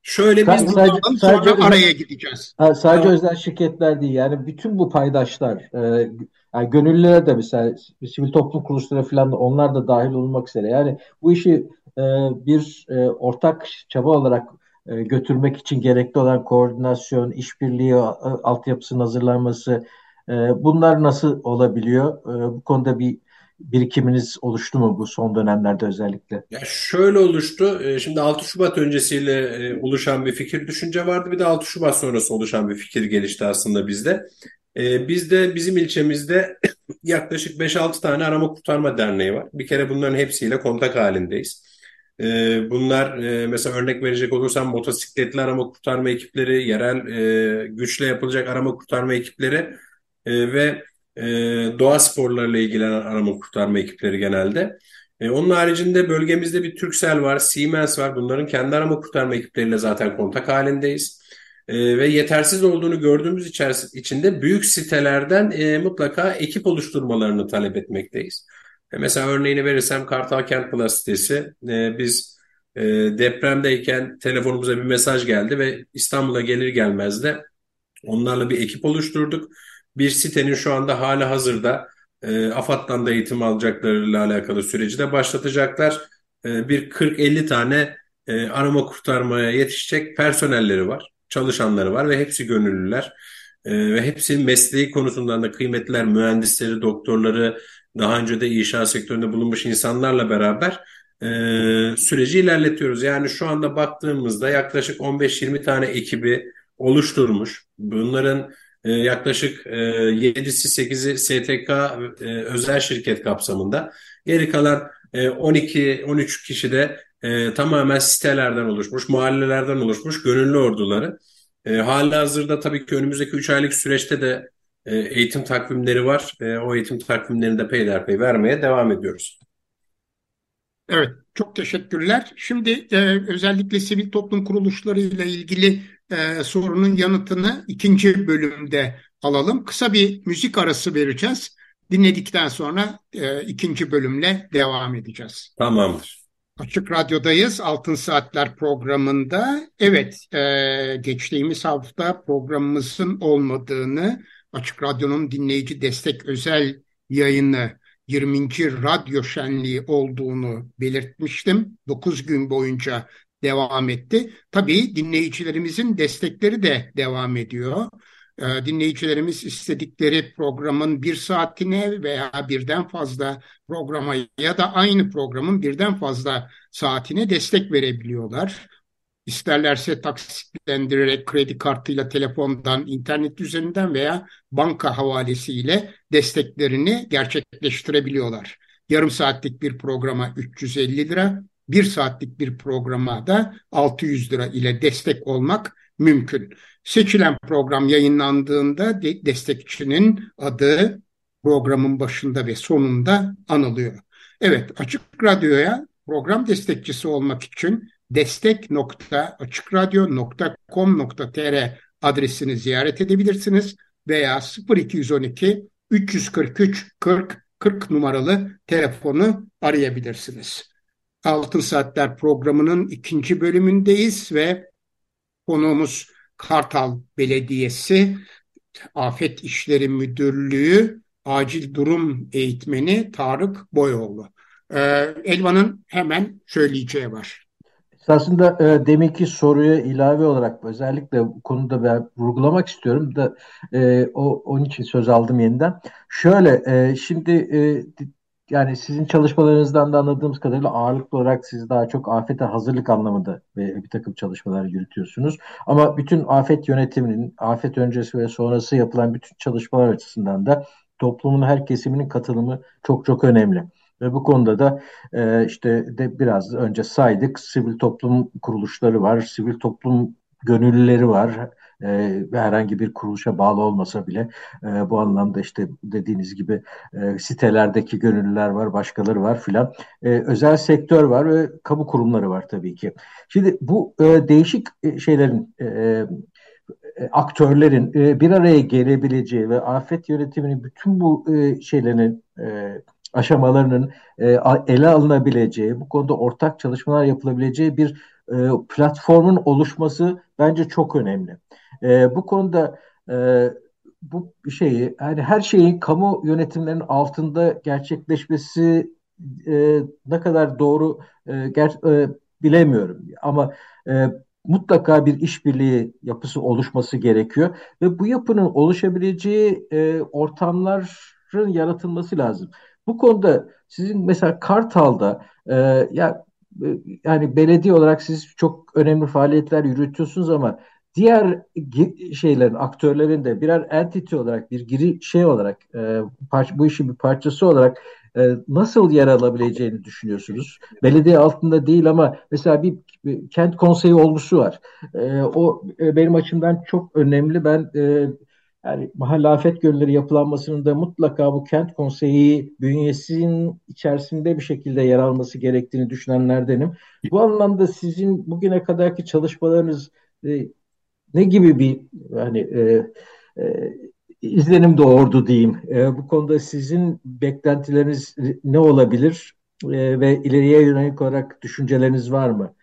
Speaker 3: Şöyle biz
Speaker 2: sadece, buradan sadece sonra araya gideceğiz.
Speaker 4: Ha, sadece tamam. özel şirketler değil yani bütün bu paydaşlar e, yani gönüllülere de mesela sivil toplum kuruluşları falan da onlar da dahil olmak üzere yani bu işi e, bir e, ortak çaba olarak e, götürmek için gerekli olan koordinasyon, işbirliği, altyapısının hazırlanması e, bunlar nasıl olabiliyor? E, bu konuda bir birikiminiz oluştu mu bu son dönemlerde özellikle?
Speaker 3: Ya şöyle oluştu. E, şimdi 6 Şubat öncesiyle e, oluşan bir fikir düşünce vardı. Bir de 6 Şubat sonrası oluşan bir fikir gelişti aslında bizde. E, bizde bizim ilçemizde yaklaşık 5-6 tane arama kurtarma derneği var. Bir kere bunların hepsiyle kontak halindeyiz. Bunlar mesela örnek verecek olursam motosikletli arama kurtarma ekipleri, yerel güçle yapılacak arama kurtarma ekipleri ve e, doğa sporlarıyla ilgilenen arama kurtarma ekipleri genelde. E, onun haricinde bölgemizde bir Turkcell var, Siemens var. Bunların kendi arama kurtarma ekipleriyle zaten kontak halindeyiz. E, ve yetersiz olduğunu gördüğümüz içinde büyük sitelerden e, mutlaka ekip oluşturmalarını talep etmekteyiz. E, mesela örneğini verirsem Kartal Kent Plus sitesi. E, biz e, depremdeyken telefonumuza bir mesaj geldi ve İstanbul'a gelir gelmez de onlarla bir ekip oluşturduk bir sitenin şu anda hali hazırda e, AFAD'dan da eğitim alacaklarıyla alakalı süreci de başlatacaklar. E, bir 40-50 tane e, arama kurtarmaya yetişecek personelleri var, çalışanları var ve hepsi gönüllüler. E, ve hepsi mesleği konusundan da kıymetliler, mühendisleri, doktorları, daha önce de inşaat sektöründe bulunmuş insanlarla beraber e, süreci ilerletiyoruz. Yani şu anda baktığımızda yaklaşık 15-20 tane ekibi oluşturmuş. Bunların e, yaklaşık e, 7'si 8'i STK e, özel şirket kapsamında. Geri kalan e, 12-13 kişi de e, tamamen sitelerden oluşmuş, mahallelerden oluşmuş gönüllü orduları. E, hali hazırda tabii ki önümüzdeki 3 aylık süreçte de e, eğitim takvimleri var. E, o eğitim takvimlerini de peyderpey vermeye devam ediyoruz.
Speaker 2: Evet, Çok teşekkürler. Şimdi e, özellikle sivil toplum kuruluşları ile ilgili e, sorunun yanıtını ikinci bölümde alalım. Kısa bir müzik arası vereceğiz. Dinledikten sonra e, ikinci bölümle devam edeceğiz.
Speaker 3: Tamamdır.
Speaker 2: Açık Radyo'dayız. Altın Saatler programında. Evet, e, geçtiğimiz hafta programımızın olmadığını, Açık Radyo'nun dinleyici destek özel yayını 20. Radyo Şenliği olduğunu belirtmiştim. 9 gün boyunca devam etti. Tabii dinleyicilerimizin destekleri de devam ediyor. Ee, dinleyicilerimiz istedikleri programın bir saatine veya birden fazla programa ya da aynı programın birden fazla saatine destek verebiliyorlar. İsterlerse taksitlendirerek kredi kartıyla, telefondan, internet üzerinden veya banka havalesiyle desteklerini gerçekleştirebiliyorlar. Yarım saatlik bir programa 350 lira, bir saatlik bir programa da 600 lira ile destek olmak mümkün. Seçilen program yayınlandığında de destekçinin adı programın başında ve sonunda anılıyor. Evet, Açık Radyo'ya program destekçisi olmak için destek.açıkradyo.com.tr adresini ziyaret edebilirsiniz veya 0212 343 40 40 numaralı telefonu arayabilirsiniz. Altın Saatler programının ikinci bölümündeyiz ve konuğumuz Kartal Belediyesi Afet İşleri Müdürlüğü Acil Durum Eğitmeni Tarık Boyoğlu. Ee, Elvan'ın hemen söyleyeceği var.
Speaker 4: Aslında e, deminki soruya ilave olarak özellikle bu konuda ben vurgulamak istiyorum da e, o onun için söz aldım yeniden. Şöyle e, şimdi e, yani sizin çalışmalarınızdan da anladığımız kadarıyla ağırlıklı olarak siz daha çok afete hazırlık anlamında ve bir takım çalışmalar yürütüyorsunuz. Ama bütün afet yönetiminin, afet öncesi ve sonrası yapılan bütün çalışmalar açısından da toplumun her kesiminin katılımı çok çok önemli. Ve bu konuda da e, işte de biraz önce saydık sivil toplum kuruluşları var, sivil toplum gönüllüleri var. E, herhangi bir kuruluşa bağlı olmasa bile e, bu anlamda işte dediğiniz gibi e, sitelerdeki gönüllüler var, başkaları var filan. E, özel sektör var ve kamu kurumları var tabii ki. Şimdi bu e, değişik e, şeylerin e, e, aktörlerin e, bir araya gelebileceği ve afet yönetiminin bütün bu şeylerin aşamalarının ele alınabileceği, bu konuda ortak çalışmalar yapılabileceği bir e, platformun oluşması bence çok önemli. E, bu konuda e, bu şeyi yani her şeyin kamu yönetimlerinin altında gerçekleşmesi e, ne kadar doğru e, ger, e, bilemiyorum ama e, mutlaka bir işbirliği yapısı oluşması gerekiyor ve bu yapının oluşabileceği e, ortamların yaratılması lazım. Bu konuda sizin mesela Kartal'da e, ya yani belediye olarak siz çok önemli faaliyetler yürütüyorsunuz ama diğer şeylerin, aktörlerin de birer entity olarak, bir giri şey olarak, e, bu işin bir parçası olarak e, nasıl yer alabileceğini düşünüyorsunuz? Belediye altında değil ama mesela bir, bir kent konseyi olgusu var. E, o e, benim açımdan çok önemli. Ben e, yani mahalle afet gölleri yapılanmasının da mutlaka bu kent konseyi bünyesinin içerisinde bir şekilde yer alması gerektiğini düşünenlerdenim. Bu anlamda sizin bugüne kadarki çalışmalarınız e, ne gibi bir yani e, e, izlenim doğurdu diyeyim. E, bu konuda sizin beklentileriniz ne olabilir e, ve ileriye yönelik olarak düşünceleriniz var mı?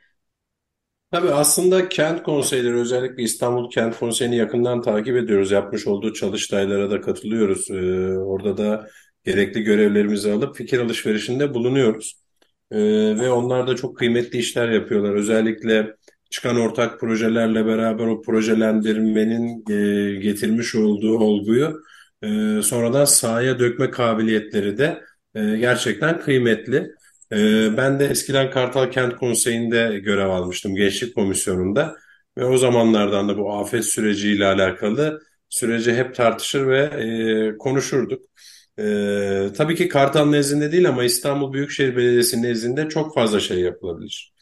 Speaker 3: Tabii aslında kent konseyleri özellikle İstanbul Kent Konseyi'ni yakından takip ediyoruz. Yapmış olduğu çalıştaylara da katılıyoruz. Ee, orada da gerekli görevlerimizi alıp fikir alışverişinde bulunuyoruz. Ee, ve onlar da çok kıymetli işler yapıyorlar. Özellikle çıkan ortak projelerle beraber o projelendirmenin e, getirmiş olduğu olguyu e, sonradan sahaya dökme kabiliyetleri de e, gerçekten kıymetli. Ee, ben de eskiden Kartal Kent Konseyi'nde görev almıştım Gençlik Komisyonu'nda ve o zamanlardan da bu afet süreciyle alakalı süreci hep tartışır ve e, konuşurduk. E, tabii ki Kartal nezdinde değil ama İstanbul Büyükşehir Belediyesi nezdinde çok fazla şey yapılabilir.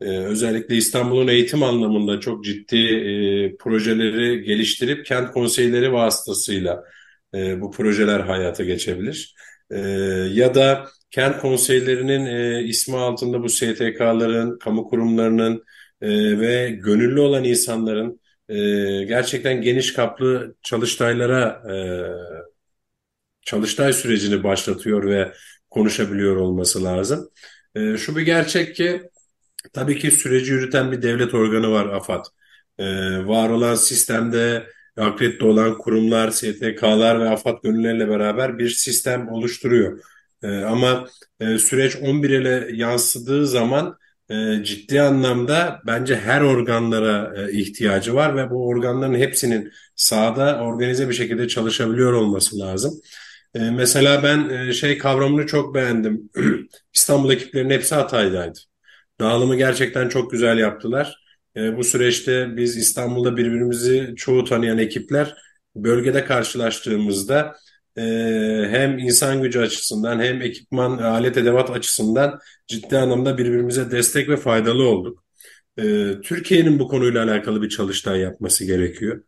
Speaker 3: E, özellikle İstanbul'un eğitim anlamında çok ciddi e, projeleri geliştirip kent konseyleri vasıtasıyla e, bu projeler hayata geçebilir. E, ya da kent konseylerinin e, ismi altında bu STK'ların, kamu kurumlarının e, ve gönüllü olan insanların e, gerçekten geniş kaplı çalıştaylara e, çalıştay sürecini başlatıyor ve konuşabiliyor olması lazım. E, şu bir gerçek ki tabii ki süreci yürüten bir devlet organı var AFAD. E, var olan sistemde akredite olan kurumlar, STK'lar ve AFAD gönülleriyle beraber bir sistem oluşturuyor. E, ama e, süreç 11 ile yansıdığı zaman e, ciddi anlamda bence her organlara e, ihtiyacı var ve bu organların hepsinin sahada organize bir şekilde çalışabiliyor olması lazım. E, mesela ben e, şey kavramını çok beğendim. İstanbul ekiplerinin hepsi Hatay'daydı. Dağılımı gerçekten çok güzel yaptılar. E, bu süreçte biz İstanbul'da birbirimizi çoğu tanıyan ekipler bölgede karşılaştığımızda e, hem insan gücü açısından hem ekipman, alet edevat açısından ciddi anlamda birbirimize destek ve faydalı olduk. E, Türkiye'nin bu konuyla alakalı bir çalıştay yapması gerekiyor.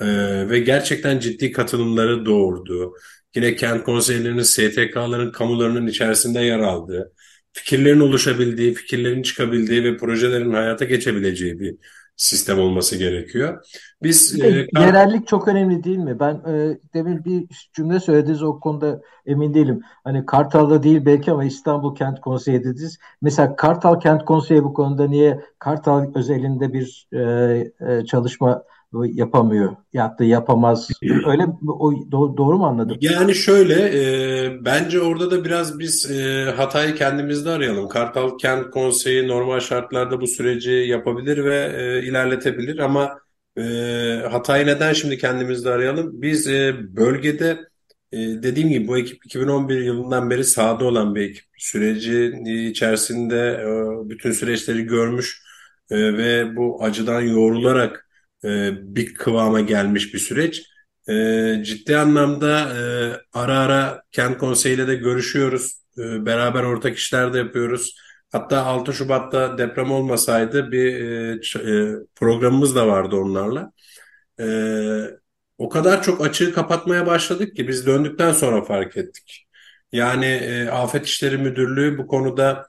Speaker 3: E, ve gerçekten ciddi katılımları doğurdu. Yine kent konseylerinin, STK'ların, kamularının içerisinde yer aldığı, fikirlerin oluşabildiği, fikirlerin çıkabildiği ve projelerin hayata geçebileceği bir sistem olması gerekiyor.
Speaker 4: Biz e, yerellik çok önemli değil mi? Ben e, demin bir cümle söylediniz o konuda emin değilim. Hani Kartal'da değil belki ama İstanbul Kent Konseyi dediniz. Mesela Kartal Kent Konseyi bu konuda niye Kartal özelinde bir e, e, çalışma yapamıyor ya da yapamaz. Öyle o doğru mu anladım?
Speaker 3: Yani şöyle e, bence orada da biraz biz e, hatayı kendimizde arayalım. Kartal Kent Konseyi normal şartlarda bu süreci yapabilir ve e, ilerletebilir ama e, hatayı neden şimdi kendimizde arayalım? Biz e, bölgede e, dediğim gibi bu ekip 2011 yılından beri sahada olan bir ekip. Süreci içerisinde e, bütün süreçleri görmüş e, ve bu acıdan yoğrularak e, bir kıvama gelmiş bir süreç. E, ciddi anlamda e, ara ara kent konseyiyle de görüşüyoruz. Beraber ortak işler de yapıyoruz. Hatta 6 Şubat'ta deprem olmasaydı bir programımız da vardı onlarla. O kadar çok açığı kapatmaya başladık ki biz döndükten sonra fark ettik. Yani Afet İşleri Müdürlüğü bu konuda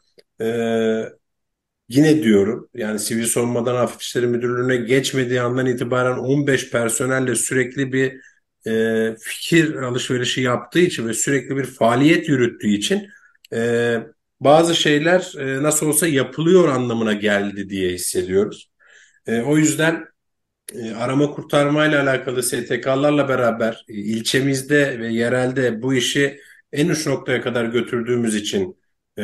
Speaker 3: Yine diyorum yani Sivil Savunmadan Afet İşleri Müdürlüğü'ne geçmediği andan itibaren 15 personelle sürekli bir e, fikir alışverişi yaptığı için ve sürekli bir faaliyet yürüttüğü için e, bazı şeyler e, nasıl olsa yapılıyor anlamına geldi diye hissediyoruz. E, o yüzden e, arama kurtarma ile alakalı STK'larla beraber e, ilçemizde ve yerelde bu işi en uç noktaya kadar götürdüğümüz için e,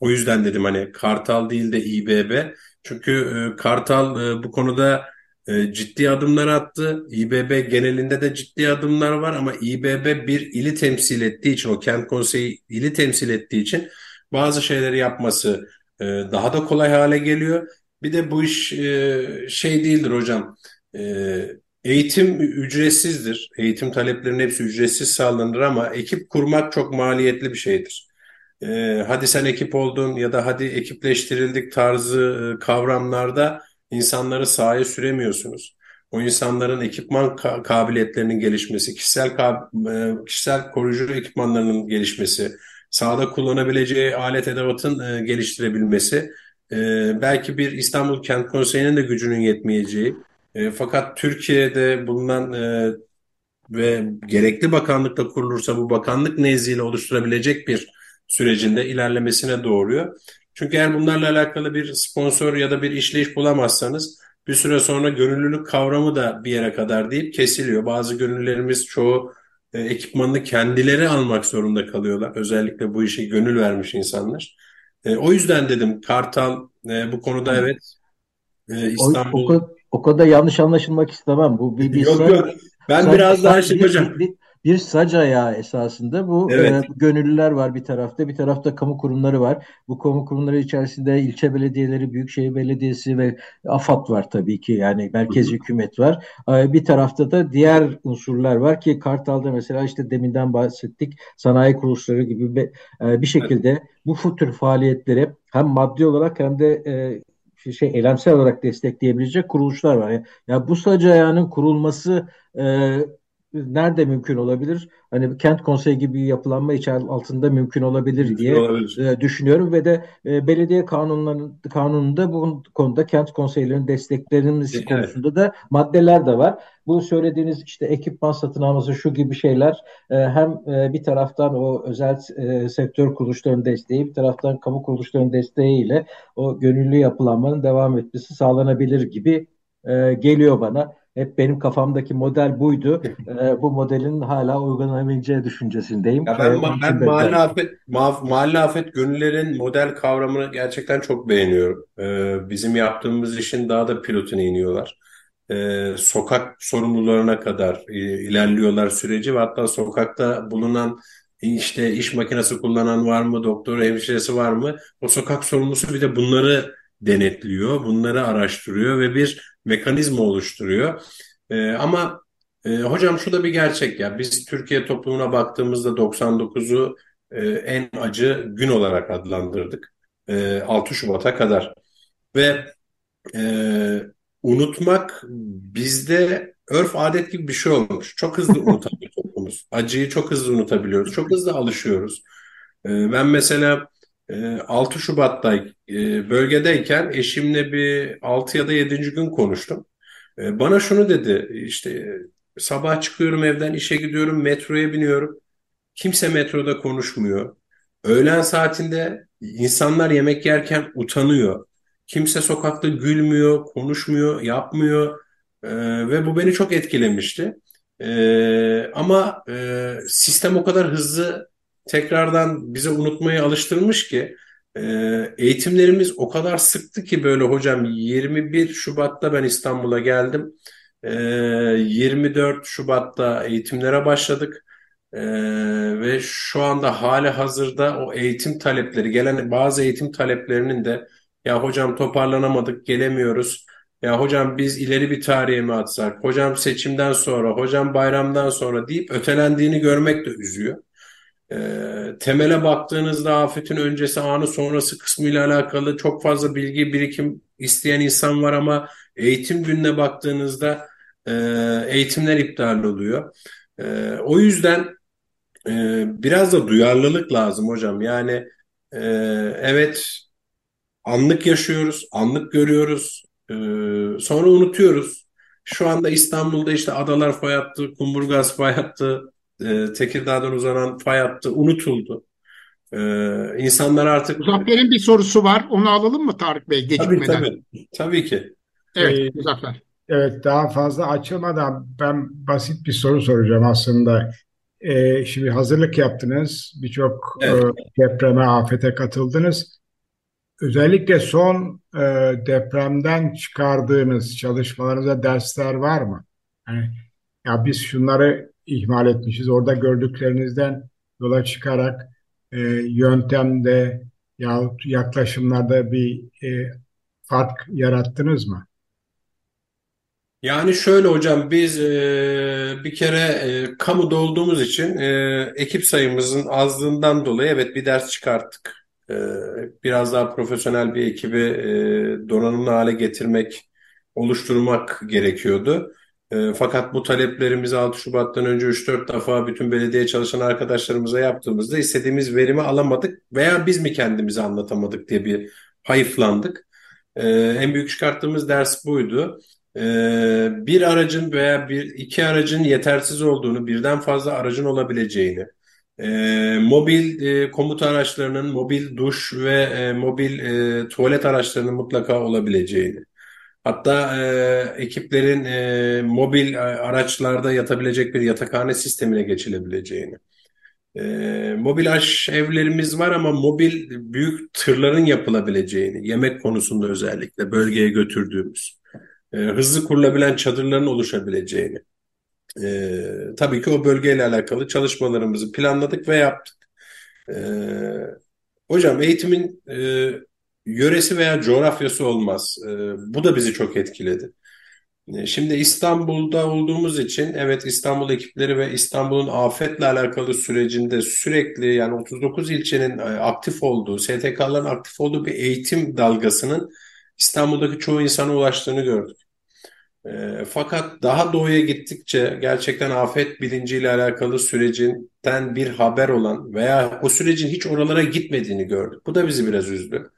Speaker 3: o yüzden dedim hani Kartal değil de İBB. Çünkü e, Kartal e, bu konuda e, ciddi adımlar attı. İBB genelinde de ciddi adımlar var ama İBB bir ili temsil ettiği için o kent konseyi ili temsil ettiği için bazı şeyleri yapması daha da kolay hale geliyor. Bir de bu iş şey değildir hocam. Eğitim ücretsizdir. Eğitim taleplerinin hepsi ücretsiz sağlanır ama ekip kurmak çok maliyetli bir şeydir e, hadi sen ekip oldun ya da hadi ekipleştirildik tarzı e, kavramlarda insanları sahaya süremiyorsunuz. O insanların ekipman ka- kabiliyetlerinin gelişmesi, kişisel ka- e, kişisel koruyucu ekipmanlarının gelişmesi, sahada kullanabileceği alet edevatın e, geliştirebilmesi, e, belki bir İstanbul Kent Konseyi'nin de gücünün yetmeyeceği, fakat Türkiye'de bulunan ve gerekli bakanlıkta kurulursa bu bakanlık nezdiyle oluşturabilecek bir sürecinde ilerlemesine doğuruyor. Çünkü eğer bunlarla alakalı bir sponsor ya da bir işleyiş bulamazsanız bir süre sonra gönüllülük kavramı da bir yere kadar deyip kesiliyor. Bazı gönüllülerimiz çoğu e, ekipmanını kendileri almak zorunda kalıyorlar. Özellikle bu işe gönül vermiş insanlar. E, o yüzden dedim Kartal e, bu konuda evet
Speaker 4: e, İstanbul... O, o, o kadar yanlış anlaşılmak istemem. Bu bir, bir
Speaker 3: yok yok ben biraz daha şey hocam.
Speaker 4: Bir, sac ayağı esasında. Bu evet. e, gönüllüler var bir tarafta, bir tarafta kamu kurumları var. Bu kamu kurumları içerisinde ilçe belediyeleri, büyükşehir belediyesi ve AFAD var tabii ki. Yani merkezi hükümet var. E, bir tarafta da diğer unsurlar var ki Kartal'da mesela işte deminden bahsettik sanayi kuruluşları gibi bir, e, bir şekilde evet. bu tür faaliyetleri hem maddi olarak hem de e, şey eylemsel olarak destekleyebilecek kuruluşlar var. Yani, ya bu sac ayağının kurulması e, nerede mümkün olabilir? Hani kent konseyi gibi bir yapılanma içer altında mümkün olabilir mümkün diye olabilir. E, düşünüyorum ve de e, belediye kanunlarının kanununda bu konuda kent konseylerinin desteklerimiz evet. konusunda da maddeler de var. Bu söylediğiniz işte ekipman satın alması şu gibi şeyler e, hem e, bir taraftan o özel e, sektör kuruluşlarının desteği bir taraftan kamu kuruluşlarının desteğiyle o gönüllü yapılanmanın devam etmesi sağlanabilir gibi e, geliyor bana. Hep benim kafamdaki model buydu. e, bu modelin hala uygulanabileceği düşüncesindeyim.
Speaker 3: Ya ben, ben, ben mahalle afet, ma mahalle afet gönüllerin model kavramını gerçekten çok beğeniyorum. Ee, bizim yaptığımız işin daha da pilotuna iniyorlar. Ee, sokak sorumlularına kadar e, ilerliyorlar süreci ve hatta sokakta bulunan işte iş makinesi kullanan var mı, doktor, hemşiresi var mı? O sokak sorumlusu bir de bunları denetliyor, bunları araştırıyor ve bir mekanizma oluşturuyor. E, ama e, hocam şu da bir gerçek ya biz Türkiye toplumuna baktığımızda 99'u e, en acı gün olarak adlandırdık. E, 6 Şubat'a kadar ve e, unutmak bizde örf adet gibi bir şey olmuş. Çok hızlı unutabiliyor toplumumuz. Acıyı çok hızlı unutabiliyoruz. Çok hızlı alışıyoruz. E, ben mesela 6 ee, Şubat'ta e, bölgedeyken eşimle bir 6 ya da 7. gün konuştum. Ee, bana şunu dedi işte sabah çıkıyorum evden işe gidiyorum metroya biniyorum. Kimse metroda konuşmuyor. Öğlen saatinde insanlar yemek yerken utanıyor. Kimse sokakta gülmüyor, konuşmuyor, yapmıyor. Ee, ve bu beni çok etkilemişti. ama e, sistem o kadar hızlı tekrardan bize unutmaya alıştırmış ki e, eğitimlerimiz o kadar sıktı ki böyle hocam 21 Şubat'ta ben İstanbul'a geldim. 24 e, Şubat'ta eğitimlere başladık. Ee, ve şu anda hali hazırda o eğitim talepleri gelen bazı eğitim taleplerinin de ya hocam toparlanamadık gelemiyoruz ya hocam biz ileri bir tarihe mi atsak hocam seçimden sonra hocam bayramdan sonra deyip ötelendiğini görmek de üzüyor. E, temele baktığınızda afetin öncesi anı sonrası kısmıyla alakalı çok fazla bilgi birikim isteyen insan var ama eğitim gününe baktığınızda e, eğitimler iptal oluyor. E, o yüzden e, biraz da duyarlılık lazım hocam. Yani e, evet anlık yaşıyoruz, anlık görüyoruz, e, sonra unutuyoruz. Şu anda İstanbul'da işte adalar fay hattı, Kumburgaz fay hattı, e, Tekirdağ'dan uzanan fay hattı unutuldu. E, insanlar artık...
Speaker 2: Muzaffer'in bir sorusu var. Onu alalım mı Tarık Bey gecikmeden?
Speaker 3: Tabii tabii. Tabii ki.
Speaker 2: Evet ee, Muzaffer.
Speaker 5: Evet daha fazla açılmadan ben basit bir soru soracağım aslında. Ee, şimdi hazırlık yaptınız. Birçok evet. e, depreme, afete katıldınız. Özellikle son e, depremden çıkardığınız çalışmalarınıza dersler var mı? Yani, ya biz şunları ihmal etmişiz. Orada gördüklerinizden yola çıkarak e, yöntemde yahut yaklaşımlarda bir e, fark yarattınız mı?
Speaker 3: Yani şöyle hocam biz e, bir kere e, kamuda olduğumuz için e, ekip sayımızın azlığından dolayı evet bir ders çıkarttık. E, biraz daha profesyonel bir ekibi e, donanımlı hale getirmek, oluşturmak gerekiyordu. E, fakat bu taleplerimizi 6 Şubat'tan önce 3-4 defa bütün belediye çalışan arkadaşlarımıza yaptığımızda istediğimiz verimi alamadık veya biz mi kendimizi anlatamadık diye bir hayıflandık. E, en büyük çıkarttığımız ders buydu. E, bir aracın veya bir iki aracın yetersiz olduğunu, birden fazla aracın olabileceğini, e, mobil e, komut araçlarının, mobil duş ve e, mobil e, tuvalet araçlarının mutlaka olabileceğini, Hatta e, ekiplerin e, mobil e, araçlarda yatabilecek bir yatakhane sistemine geçilebileceğini. E, mobil aş evlerimiz var ama mobil büyük tırların yapılabileceğini, yemek konusunda özellikle bölgeye götürdüğümüz, e, hızlı kurulabilen çadırların oluşabileceğini. E, tabii ki o bölgeyle alakalı çalışmalarımızı planladık ve yaptık. E, hocam eğitimin e, yöresi veya coğrafyası olmaz. E, bu da bizi çok etkiledi. E, şimdi İstanbul'da olduğumuz için evet İstanbul ekipleri ve İstanbul'un afetle alakalı sürecinde sürekli yani 39 ilçenin e, aktif olduğu, STK'ların aktif olduğu bir eğitim dalgasının İstanbul'daki çoğu insana ulaştığını gördük. E, fakat daha doğuya gittikçe gerçekten afet bilinciyle alakalı sürecinden bir haber olan veya o sürecin hiç oralara gitmediğini gördük. Bu da bizi biraz üzdü.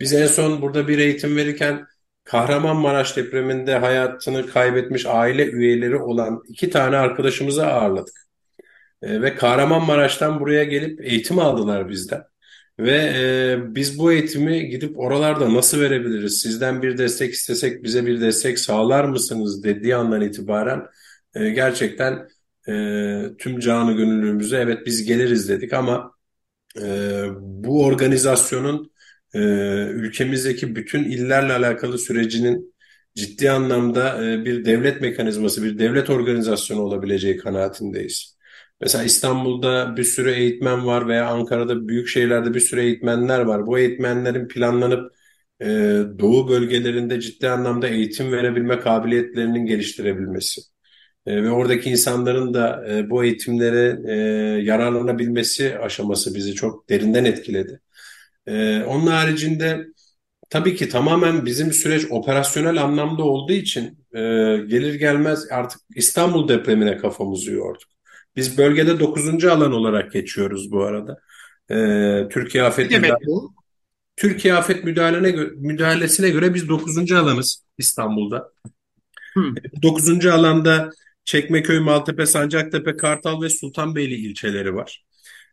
Speaker 3: Biz en son burada bir eğitim verirken Kahramanmaraş depreminde hayatını kaybetmiş aile üyeleri olan iki tane arkadaşımızı ağırladık. E, ve Kahramanmaraş'tan buraya gelip eğitim aldılar bizden. Ve e, biz bu eğitimi gidip oralarda nasıl verebiliriz? Sizden bir destek istesek bize bir destek sağlar mısınız dediği andan itibaren e, gerçekten e, tüm canı gönüllümüze evet biz geliriz dedik ama e, bu organizasyonun e, ülkemizdeki bütün illerle alakalı sürecinin ciddi anlamda e, bir devlet mekanizması, bir devlet organizasyonu olabileceği kanaatindeyiz. Mesela İstanbul'da bir sürü eğitmen var veya Ankara'da büyük şehirlerde bir sürü eğitmenler var. Bu eğitmenlerin planlanıp e, doğu bölgelerinde ciddi anlamda eğitim verebilme kabiliyetlerinin geliştirebilmesi e, ve oradaki insanların da e, bu eğitimlere e, yararlanabilmesi aşaması bizi çok derinden etkiledi. E, onun haricinde tabii ki tamamen bizim süreç operasyonel anlamda olduğu için e, gelir gelmez artık İstanbul depremine kafamızı yorduk. Biz bölgede 9. alan olarak geçiyoruz bu arada. Ee, Türkiye Afet
Speaker 2: ne demek bu?
Speaker 3: Türkiye Afet Müdahalene, Müdahalesine göre biz 9. alanız İstanbul'da. Hmm. 9. alanda Çekmeköy, Maltepe, Sancaktepe, Kartal ve Sultanbeyli ilçeleri var.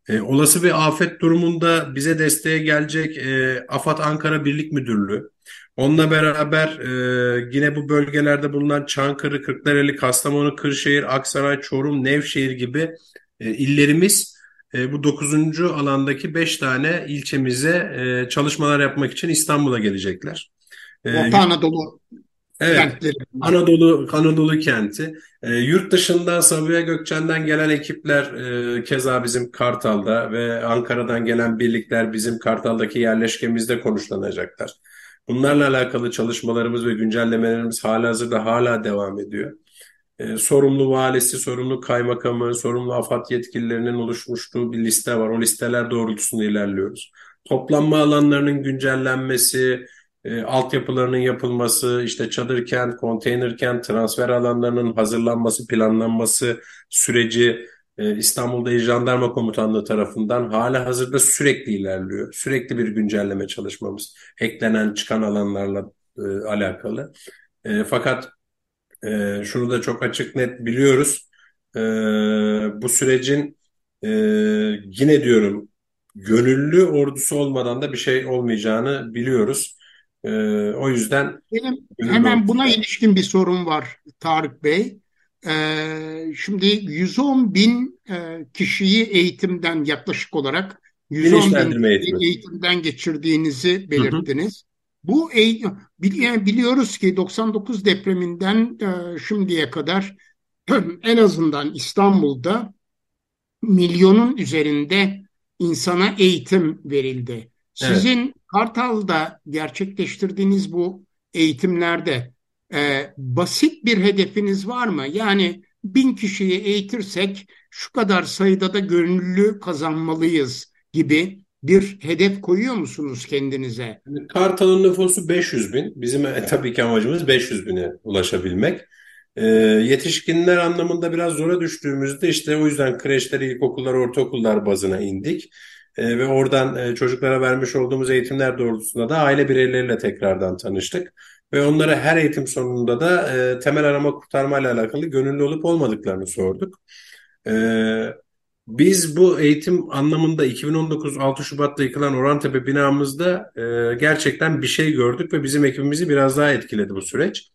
Speaker 3: E, olası bir afet durumunda bize desteğe gelecek e, AFAD Ankara Birlik Müdürlüğü, Onunla beraber e, yine bu bölgelerde bulunan Çankırı, Kırklareli, Kastamonu, Kırşehir, Aksaray, Çorum, Nevşehir gibi e, illerimiz e, bu 9. alandaki 5 tane ilçemize e, çalışmalar yapmak için İstanbul'a gelecekler.
Speaker 2: E, Orta Anadolu
Speaker 3: Evet. Anadolu Anadolu kenti. E, yurt dışından Sabiha Gökçen'den gelen ekipler e, keza bizim Kartal'da ve Ankara'dan gelen birlikler bizim Kartal'daki yerleşkemizde konuşlanacaklar. Bunlarla alakalı çalışmalarımız ve güncellemelerimiz hala hazırda hala devam ediyor. Ee, sorumlu valisi, sorumlu kaymakamı, sorumlu AFAD yetkililerinin oluşmuştuğu bir liste var. O listeler doğrultusunda ilerliyoruz. Toplanma alanlarının güncellenmesi, e, altyapılarının yapılması, işte çadır kent, konteyner kent, transfer alanlarının hazırlanması, planlanması süreci e, İstanbul'da Jandarma Komutanlığı tarafından hala hazırda sürekli ilerliyor. Sürekli bir güncelleme çalışmamız eklenen çıkan alanlarla e, alakalı. E, fakat e, şunu da çok açık net biliyoruz. E, bu sürecin e, yine diyorum gönüllü ordusu olmadan da bir şey olmayacağını biliyoruz. E, o yüzden
Speaker 2: benim hemen buna ilişkin bir sorum var Tarık Bey. Ee, şimdi 110 bin e, kişiyi eğitimden yaklaşık olarak 110 bin eğitimi. eğitimden geçirdiğinizi belirttiniz. Hı hı. Bu biliyoruz ki 99 depreminden e, şimdiye kadar en azından İstanbul'da milyonun üzerinde insana eğitim verildi. Sizin evet. Kartal'da gerçekleştirdiğiniz bu eğitimlerde e, basit bir hedefiniz var mı? Yani bin kişiyi eğitirsek şu kadar sayıda da gönüllü kazanmalıyız gibi bir hedef koyuyor musunuz kendinize?
Speaker 3: Kartal'ın nüfusu 500 bin. Bizim e, tabii ki amacımız 500 bine ulaşabilmek. E, yetişkinler anlamında biraz zora düştüğümüzde işte o yüzden kreşler, ilkokullar, ortaokullar bazına indik. E, ve oradan e, çocuklara vermiş olduğumuz eğitimler doğrultusunda da aile bireyleriyle tekrardan tanıştık. Ve onlara her eğitim sonunda da e, temel arama kurtarma ile alakalı gönüllü olup olmadıklarını sorduk. E, biz bu eğitim anlamında 2019 6 Şubat'ta yıkılan Orhantepe binamızda e, gerçekten bir şey gördük ve bizim ekibimizi biraz daha etkiledi bu süreç.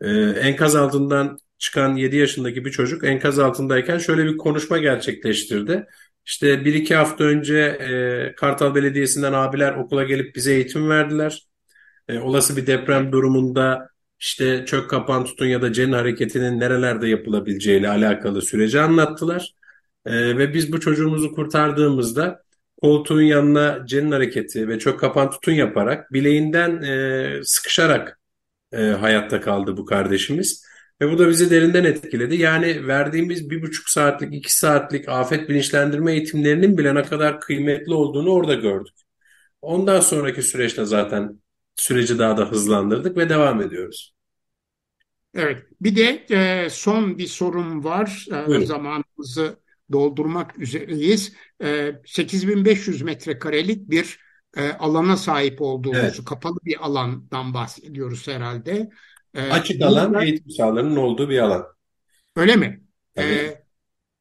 Speaker 3: E, enkaz altından çıkan 7 yaşındaki bir çocuk enkaz altındayken şöyle bir konuşma gerçekleştirdi. İşte bir iki hafta önce e, Kartal Belediyesi'nden abiler okula gelip bize eğitim verdiler e, olası bir deprem durumunda işte çök kapan tutun ya da cenin hareketinin nerelerde yapılabileceğiyle alakalı süreci anlattılar. E, ve biz bu çocuğumuzu kurtardığımızda koltuğun yanına cenin hareketi ve çök kapan tutun yaparak bileğinden e, sıkışarak e, hayatta kaldı bu kardeşimiz. Ve bu da bizi derinden etkiledi. Yani verdiğimiz bir buçuk saatlik, iki saatlik afet bilinçlendirme eğitimlerinin bile ne kadar kıymetli olduğunu orada gördük. Ondan sonraki süreçte zaten süreci daha da hızlandırdık ve devam ediyoruz.
Speaker 2: Evet. Bir de e, son bir sorum var. E, zamanımızı doldurmak üzereyiz. E, 8500 metrekarelik bir e, alana sahip olduğumuzu, evet. kapalı bir alandan bahsediyoruz herhalde.
Speaker 3: E, Açık alan, burada, eğitim sahalarının olduğu bir alan.
Speaker 2: Öyle mi? E,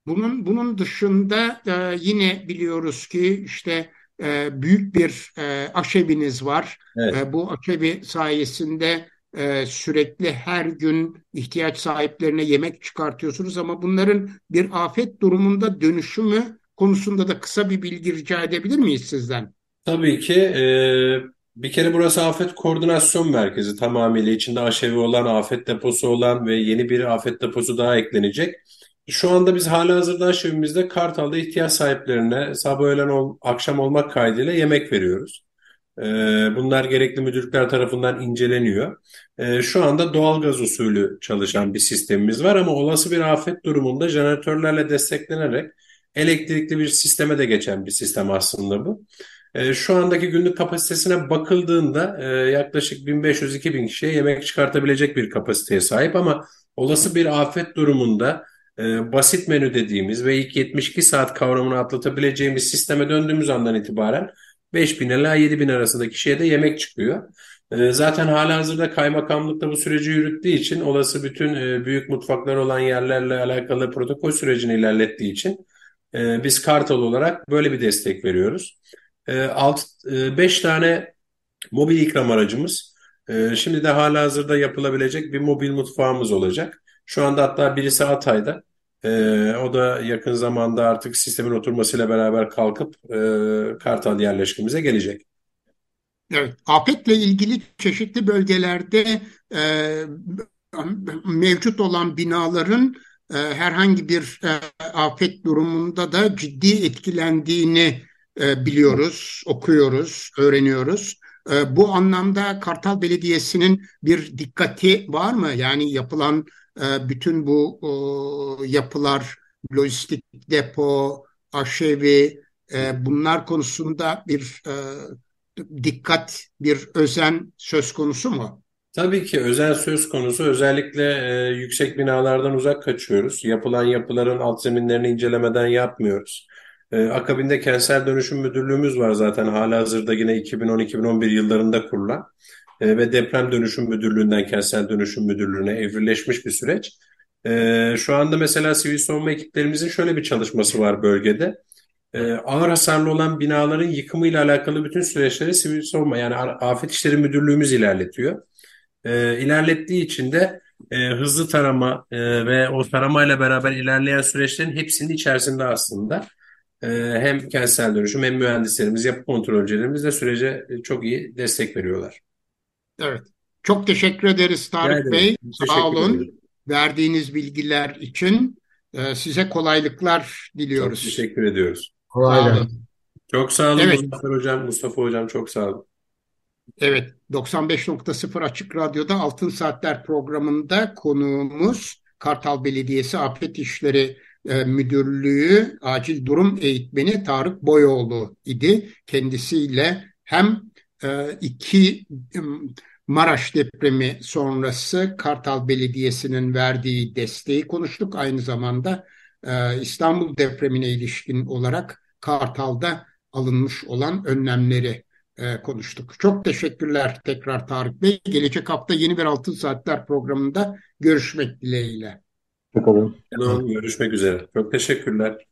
Speaker 2: bunun bunun dışında e, yine biliyoruz ki işte e, büyük bir e, aşeviniz var. Evet. E, bu aşevi sayesinde e, sürekli her gün ihtiyaç sahiplerine yemek çıkartıyorsunuz ama bunların bir afet durumunda dönüşümü konusunda da kısa bir bilgi rica edebilir miyiz sizden?
Speaker 3: Tabii ki. E, bir kere burası afet koordinasyon merkezi tamamıyla içinde aşevi olan, afet deposu olan ve yeni bir afet deposu daha eklenecek. Şu anda biz hala hazırda aşevimizde Kartal'da ihtiyaç sahiplerine sabah öğlen ol, akşam olmak kaydıyla yemek veriyoruz. Ee, bunlar gerekli müdürlükler tarafından inceleniyor. Ee, şu anda doğal gaz usulü çalışan bir sistemimiz var ama olası bir afet durumunda jeneratörlerle desteklenerek elektrikli bir sisteme de geçen bir sistem aslında bu. Ee, şu andaki günlük kapasitesine bakıldığında e, yaklaşık 1500-2000 kişiye yemek çıkartabilecek bir kapasiteye sahip ama olası bir afet durumunda e, basit menü dediğimiz ve ilk 72 saat kavramını atlatabileceğimiz sisteme döndüğümüz andan itibaren 5000 ila 7000 arasındaki kişiye de yemek çıkıyor. E, zaten hala hazırda kaymakamlıkta bu süreci yürüttüğü için olası bütün e, büyük mutfaklar olan yerlerle alakalı protokol sürecini ilerlettiği için e, biz Kartal olarak böyle bir destek veriyoruz. 5 tane mobil ikram aracımız. Şimdi de hala hazırda yapılabilecek bir mobil mutfağımız olacak. Şu anda hatta birisi Hatay'da. Ee, o da yakın zamanda artık sistemin oturmasıyla beraber kalkıp e, Kartal yerleşkimize gelecek.
Speaker 2: Evet, afetle ilgili çeşitli bölgelerde e, mevcut olan binaların e, herhangi bir e, afet durumunda da ciddi etkilendiğini e, biliyoruz, okuyoruz, öğreniyoruz. E, bu anlamda Kartal Belediyesi'nin bir dikkati var mı? Yani yapılan e, bütün bu yapılar, lojistik depo, aşevi e, bunlar konusunda bir e, dikkat, bir özen söz konusu mu?
Speaker 3: Tabii ki özen söz konusu. Özellikle yüksek binalardan uzak kaçıyoruz. Yapılan yapıların alt zeminlerini incelemeden yapmıyoruz. Akabinde kentsel dönüşüm müdürlüğümüz var zaten hala hazırda yine 2010-2011 yıllarında kurulan e, ve Deprem Dönüşüm Müdürlüğü'nden Kentsel Dönüşüm Müdürlüğü'ne evrileşmiş bir süreç. E, şu anda mesela sivil savunma ekiplerimizin şöyle bir çalışması var bölgede. E, ağır hasarlı olan binaların yıkımıyla alakalı bütün süreçleri sivil savunma yani Afet İşleri Müdürlüğümüz ilerletiyor. E, ilerlettiği için de e, hızlı tarama e, ve o taramayla beraber ilerleyen süreçlerin hepsinin içerisinde aslında e, hem kentsel dönüşüm hem mühendislerimiz, yapı kontrolcülerimiz de sürece çok iyi destek veriyorlar.
Speaker 2: Evet. Çok teşekkür ederiz Tarık Bey. Sağ olun. Ederim. Verdiğiniz bilgiler için e, size kolaylıklar diliyoruz.
Speaker 3: Çok teşekkür ediyoruz.
Speaker 2: Kolay
Speaker 3: Çok sağ olun evet. Mustafa Hocam. Mustafa Hocam çok sağ olun.
Speaker 2: Evet, 95.0 Açık Radyo'da Altın Saatler programında konuğumuz Kartal Belediyesi Afet İşleri e, Müdürlüğü Acil Durum Eğitmeni Tarık Boyoğlu idi. Kendisiyle hem e, iki Maraş depremi sonrası Kartal Belediyesi'nin verdiği desteği konuştuk. Aynı zamanda e, İstanbul depremine ilişkin olarak Kartal'da alınmış olan önlemleri konuştuk. Çok teşekkürler tekrar Tarık Bey. Gelecek hafta yeni bir Altın Saatler programında görüşmek dileğiyle.
Speaker 3: Hoşçakalın. Görüşmek üzere. Çok teşekkürler.